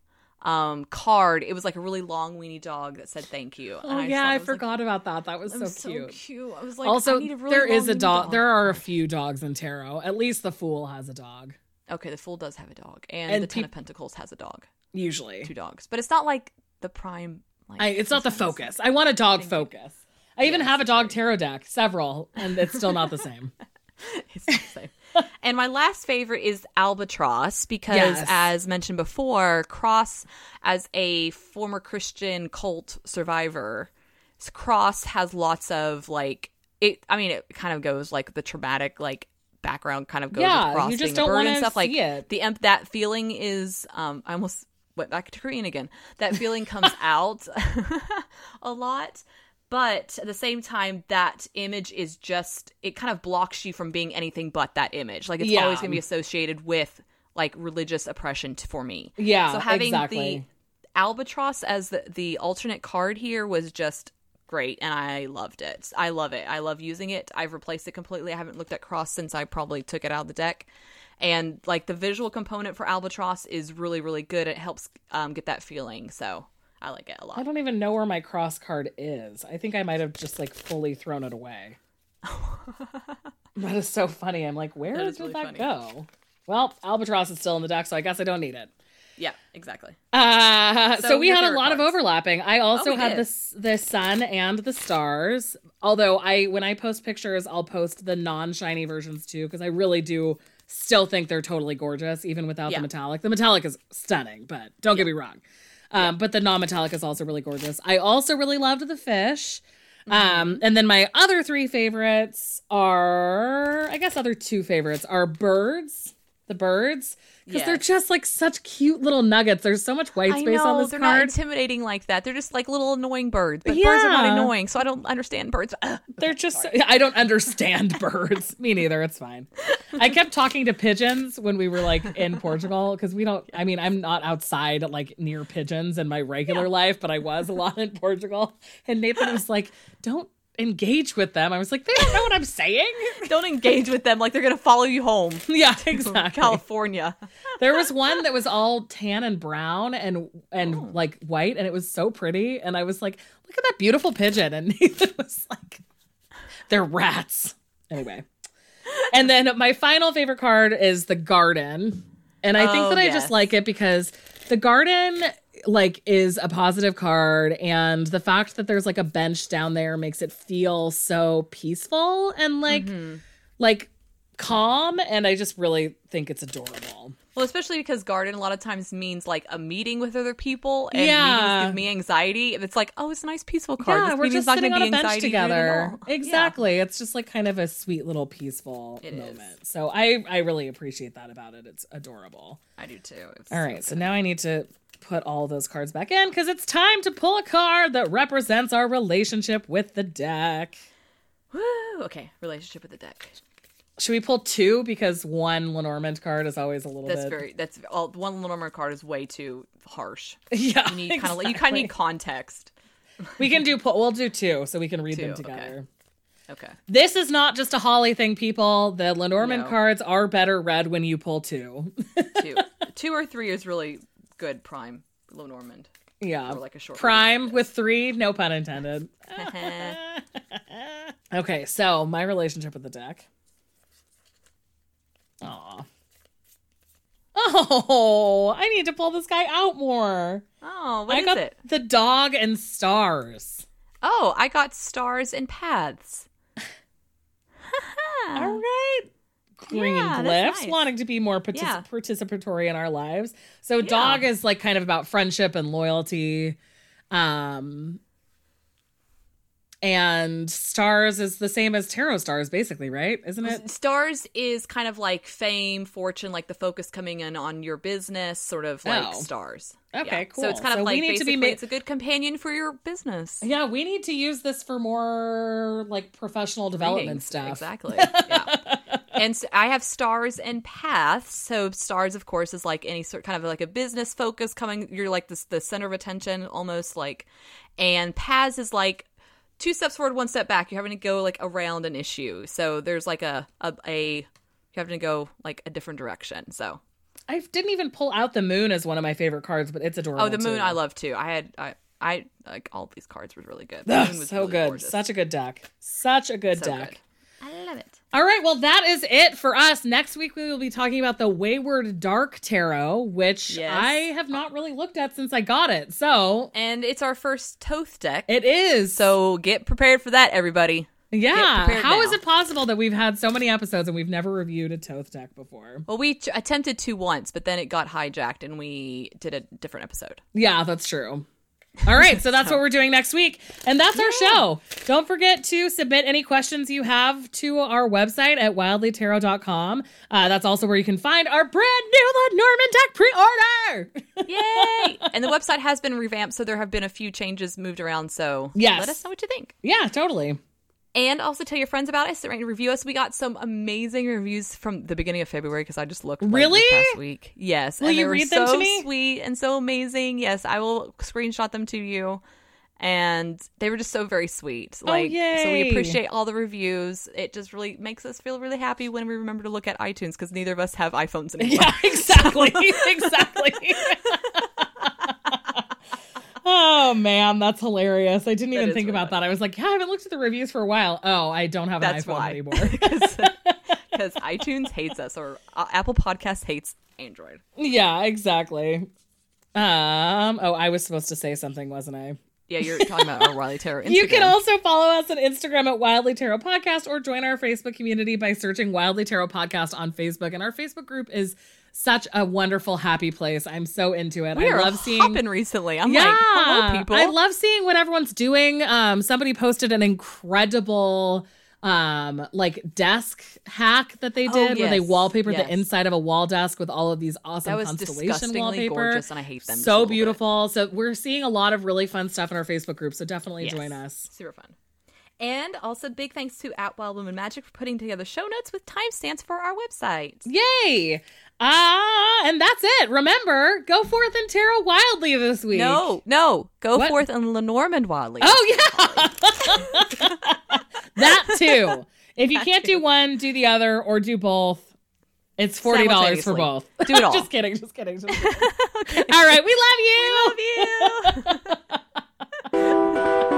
B: um card. It was like a really long weenie dog that said thank you. And
A: Oh
B: just
A: yeah, I
B: was, like,
A: forgot about that. That was
B: it
A: so
B: was
A: cute.
B: cute. I was like, I
A: also,
B: need a really
A: there is a dog. There are a few dogs in tarot. At least the Fool has a dog.
B: Okay, the Fool does have a dog, and,
A: And
B: the Ten of Pentacles has a dog,
A: Usually,
B: two dogs. But it's not like the prime. Like,
A: I, it's not the focus. I want a dog focus. I even have a dog tarot deck, several, and it's still not the same.
B: It's the same. and my last favorite is Albatross because,
A: Yes.
B: as mentioned before, Cross, as a former Christian cult survivor, Cross has lots of like it. I mean, it kind of goes like the traumatic like background kind of goes
A: Yeah,
B: with Cross
A: you just don't
B: bird and stuff like
A: it.
B: the emp- that feeling is. Um, I almost went back to Korean again. That feeling comes out a lot. But at the same time, that image is just, it kind of blocks you from being anything but that image. Like, it's
A: Yeah.
B: always going to be associated with, like, religious oppression t- for me.
A: Yeah,
B: So having
A: exactly.
B: the albatross as the, the alternate card here was just great, and I loved it. I love it. I love using it. I've replaced it completely. I haven't looked at cross since I probably took it out of the deck. And, like, the visual component for albatross is really, really good. It helps um, get that feeling. So I like it a lot.
A: I don't even know where my cross card is. I think I might have just like fully thrown it away. that is so funny. I'm like, where
B: That
A: did
B: really
A: that
B: funny.
A: go? Well, Albatross is still in the deck, so I guess I don't need it.
B: Yeah, exactly.
A: Uh, so,
B: So
A: we had a lot of overlapping. I also
B: Oh,
A: had
B: did.
A: the the sun and the stars. Although I, when I post pictures, I'll post the non shiny versions too because I really do still think they're totally gorgeous, even without
B: Yeah.
A: the metallic. The metallic is stunning, but don't get me wrong. Um, But the non metallic is also really gorgeous. I also really loved the fish.
B: Mm-hmm.
A: Um, and then my other three favorites are, I guess, other two favorites are birds. The birds because they're just like such cute little nuggets. There's so much white
B: I
A: space
B: know
A: on this card.
B: they're not intimidating like that. They're just like little annoying birds. But birds are not annoying, so I don't understand birds. Ugh.
A: They're just I don't understand birds. Me neither. It's fine. I kept talking to pigeons when we were like in Portugal because we don't I mean, I'm not outside like near pigeons in my regular life, but I was a lot in Portugal. And Nathan was like, "Don't engage with them." I was like, "They don't know what I'm saying."
B: Don't engage with them like they're gonna follow you home.
A: yeah, exactly.
B: California.
A: There was one that was all tan and brown and and
B: Oh.
A: like white, and it was so pretty. And I was like, "Look at that beautiful pigeon!" And Nathan was like, "They're rats." Anyway, and then my final favorite card is the garden, and I think
B: Oh,
A: that I just like it because the garden like is a positive card and the fact that there's like a bench down there makes it feel so peaceful and like
B: Mm-hmm.
A: like calm and i just really think it's adorable
B: Well, especially because garden a lot of times means like a meeting with other people, and
A: Yeah.
B: meetings give me anxiety. And it's like, oh, it's a nice peaceful card.
A: Yeah,
B: This
A: we're just
B: not
A: sitting on
B: be
A: a bench together.
B: all. Yeah.
A: Exactly. It's just like kind of a sweet little peaceful
B: It is.
A: moment. So I I really appreciate that about it. It's adorable.
B: I do too. It's
A: All right, so now I need to put all those cards back in because it's time to pull a card that represents our relationship with the deck.
B: Woo! Okay, relationship with the deck.
A: Should we pull two because one Lenormand card is always a little bit.
B: That's
A: bit.
B: very. That's all. One Lenormand card is way too harsh.
A: yeah.
B: You need kind of. You kind of need context.
A: We can do. We'll do two so we can read them
B: Two, okay.
A: together.
B: Okay.
A: This is not just a Holly thing, people. The Lenormand
B: No.
A: cards are better read when you pull two.
B: Two. Two or three is really good. Prime. Lenormand.
A: Yeah.
B: Or like a short
A: Prime with three, no pun intended. Okay, so my relationship with the deck. Aw. Oh, I need to pull this guy out more.
B: Oh, what
A: I
B: is
A: got
B: it?
A: the dog and stars.
B: Oh, I got stars and paths.
A: All right. Green
B: Yeah,
A: glyphs,
B: nice.
A: wanting to be more
B: Yeah.
A: participatory in our lives. So dog is like kind of about friendship and loyalty. Um and stars is the same as tarot stars basically, right? Isn't it?
B: Stars is kind of like fame, fortune, like the focus coming in on your business, sort of like
A: Oh.
B: stars.
A: Okay,
B: Yeah.
A: cool.
B: So it's kind
A: So
B: of like
A: need to be
B: basically
A: ma-
B: it's a good companion for your business.
A: Yeah, we need to use this for more like professional development
B: Readings.
A: stuff.
B: Exactly. Yeah. and I have stars and paths. So stars, of course, is like any sort kind of like a business focus coming. You're like this the center of attention, almost like. And paths is like two steps forward, one step back. You're having to go like around an issue. So there's like a a, a you have to go like a different direction. So
A: I didn't even pull out the moon as one of my favorite cards, but it's adorable.
B: oh, the moon
A: too.
B: I love too. I had I. I like all these cards were really good. The
A: Ugh,
B: moon was
A: so
B: really
A: good.
B: gorgeous.
A: Such a good deck. Such a good
B: So
A: deck.
B: good. I love it.
A: All right, well, that is it for us. Next week, we will be talking about the Wayward Dark Tarot, which
B: Yes.
A: I have not really looked at since I got it. So
B: And it's our first Thoth deck.
A: it is.
B: So get prepared for that, everybody.
A: yeah. How is
B: now.
A: it possible that we've had so many episodes and we've never reviewed a Thoth deck before?
B: Well, we ch- attempted to once, but then it got hijacked and we did a different episode.
A: Yeah, that's true. All right, so that's what we're doing next week. And that's our show. Don't forget to submit any questions you have to our website at wildlytarot.com. Uh, that's also where you can find our brand new Norman deck pre order.
B: Yay! and the website has been revamped, so there have been a few changes moved around. So
A: Yes.
B: let us know what you think.
A: yeah, totally.
B: And also tell your friends about us. Rate and review us. We got some amazing reviews from the beginning of February because I just looked like,
A: Really?
B: past week. Yes,
A: Will
B: and
A: you
B: they were
A: read them to
B: so
A: me?
B: sweet and so amazing. Yes, I will screenshot them to you. And they were just so very sweet. Oh, like so
A: Oh, yay.
B: we appreciate all the reviews. It just really makes us feel really happy when we remember to look at iTunes because neither of us have iPhones anymore.
A: Yeah, exactly. exactly. oh man, that's hilarious. I didn't even think
B: really
A: about that. I was like, yeah, I haven't looked at the reviews for a while. Oh, I don't have an
B: That's
A: iPhone
B: why.
A: anymore.
B: Because iTunes hates us or uh, Apple Podcast hates Android.
A: yeah, exactly. Um, oh, I was supposed to say something, wasn't I?
B: Yeah, you're talking about our Wildly Tarot Instagram.
A: You can also follow us on Instagram at Wildly Tarot Podcast or join our Facebook community by searching Wildly Tarot Podcast on Facebook. And our Facebook group is such a wonderful, happy place. I'm so into it.
B: we
A: I love seeing
B: recently. I'm
A: yeah,
B: like, hello, people.
A: I love seeing what everyone's doing. Um, somebody posted an incredible um like desk hack that they
B: Oh,
A: did where they wallpapered
B: yes.
A: the inside of a wall desk with all of these awesome
B: That was
A: constellation wallpaper.
B: gorgeous, and I hate them
A: So
B: little bit.
A: beautiful. So we're seeing a lot of really fun stuff in our Facebook group. So definitely
B: Yes.
A: join us.
B: Super fun. And also, big thanks to At Wild Woman Magic for putting together show notes with timestamps for our website.
A: Yay! Ah, and that's it. Remember, go forth and tarot wildly this week.
B: No, no, go
A: What?
B: forth and Lenormand wildly.
A: Oh yeah. that too. If you can't do one, do the other or do both. It's forty dollars for both.
B: Do it all.
A: just kidding. Just kidding. Just kidding. All right. We love you.
B: We love you.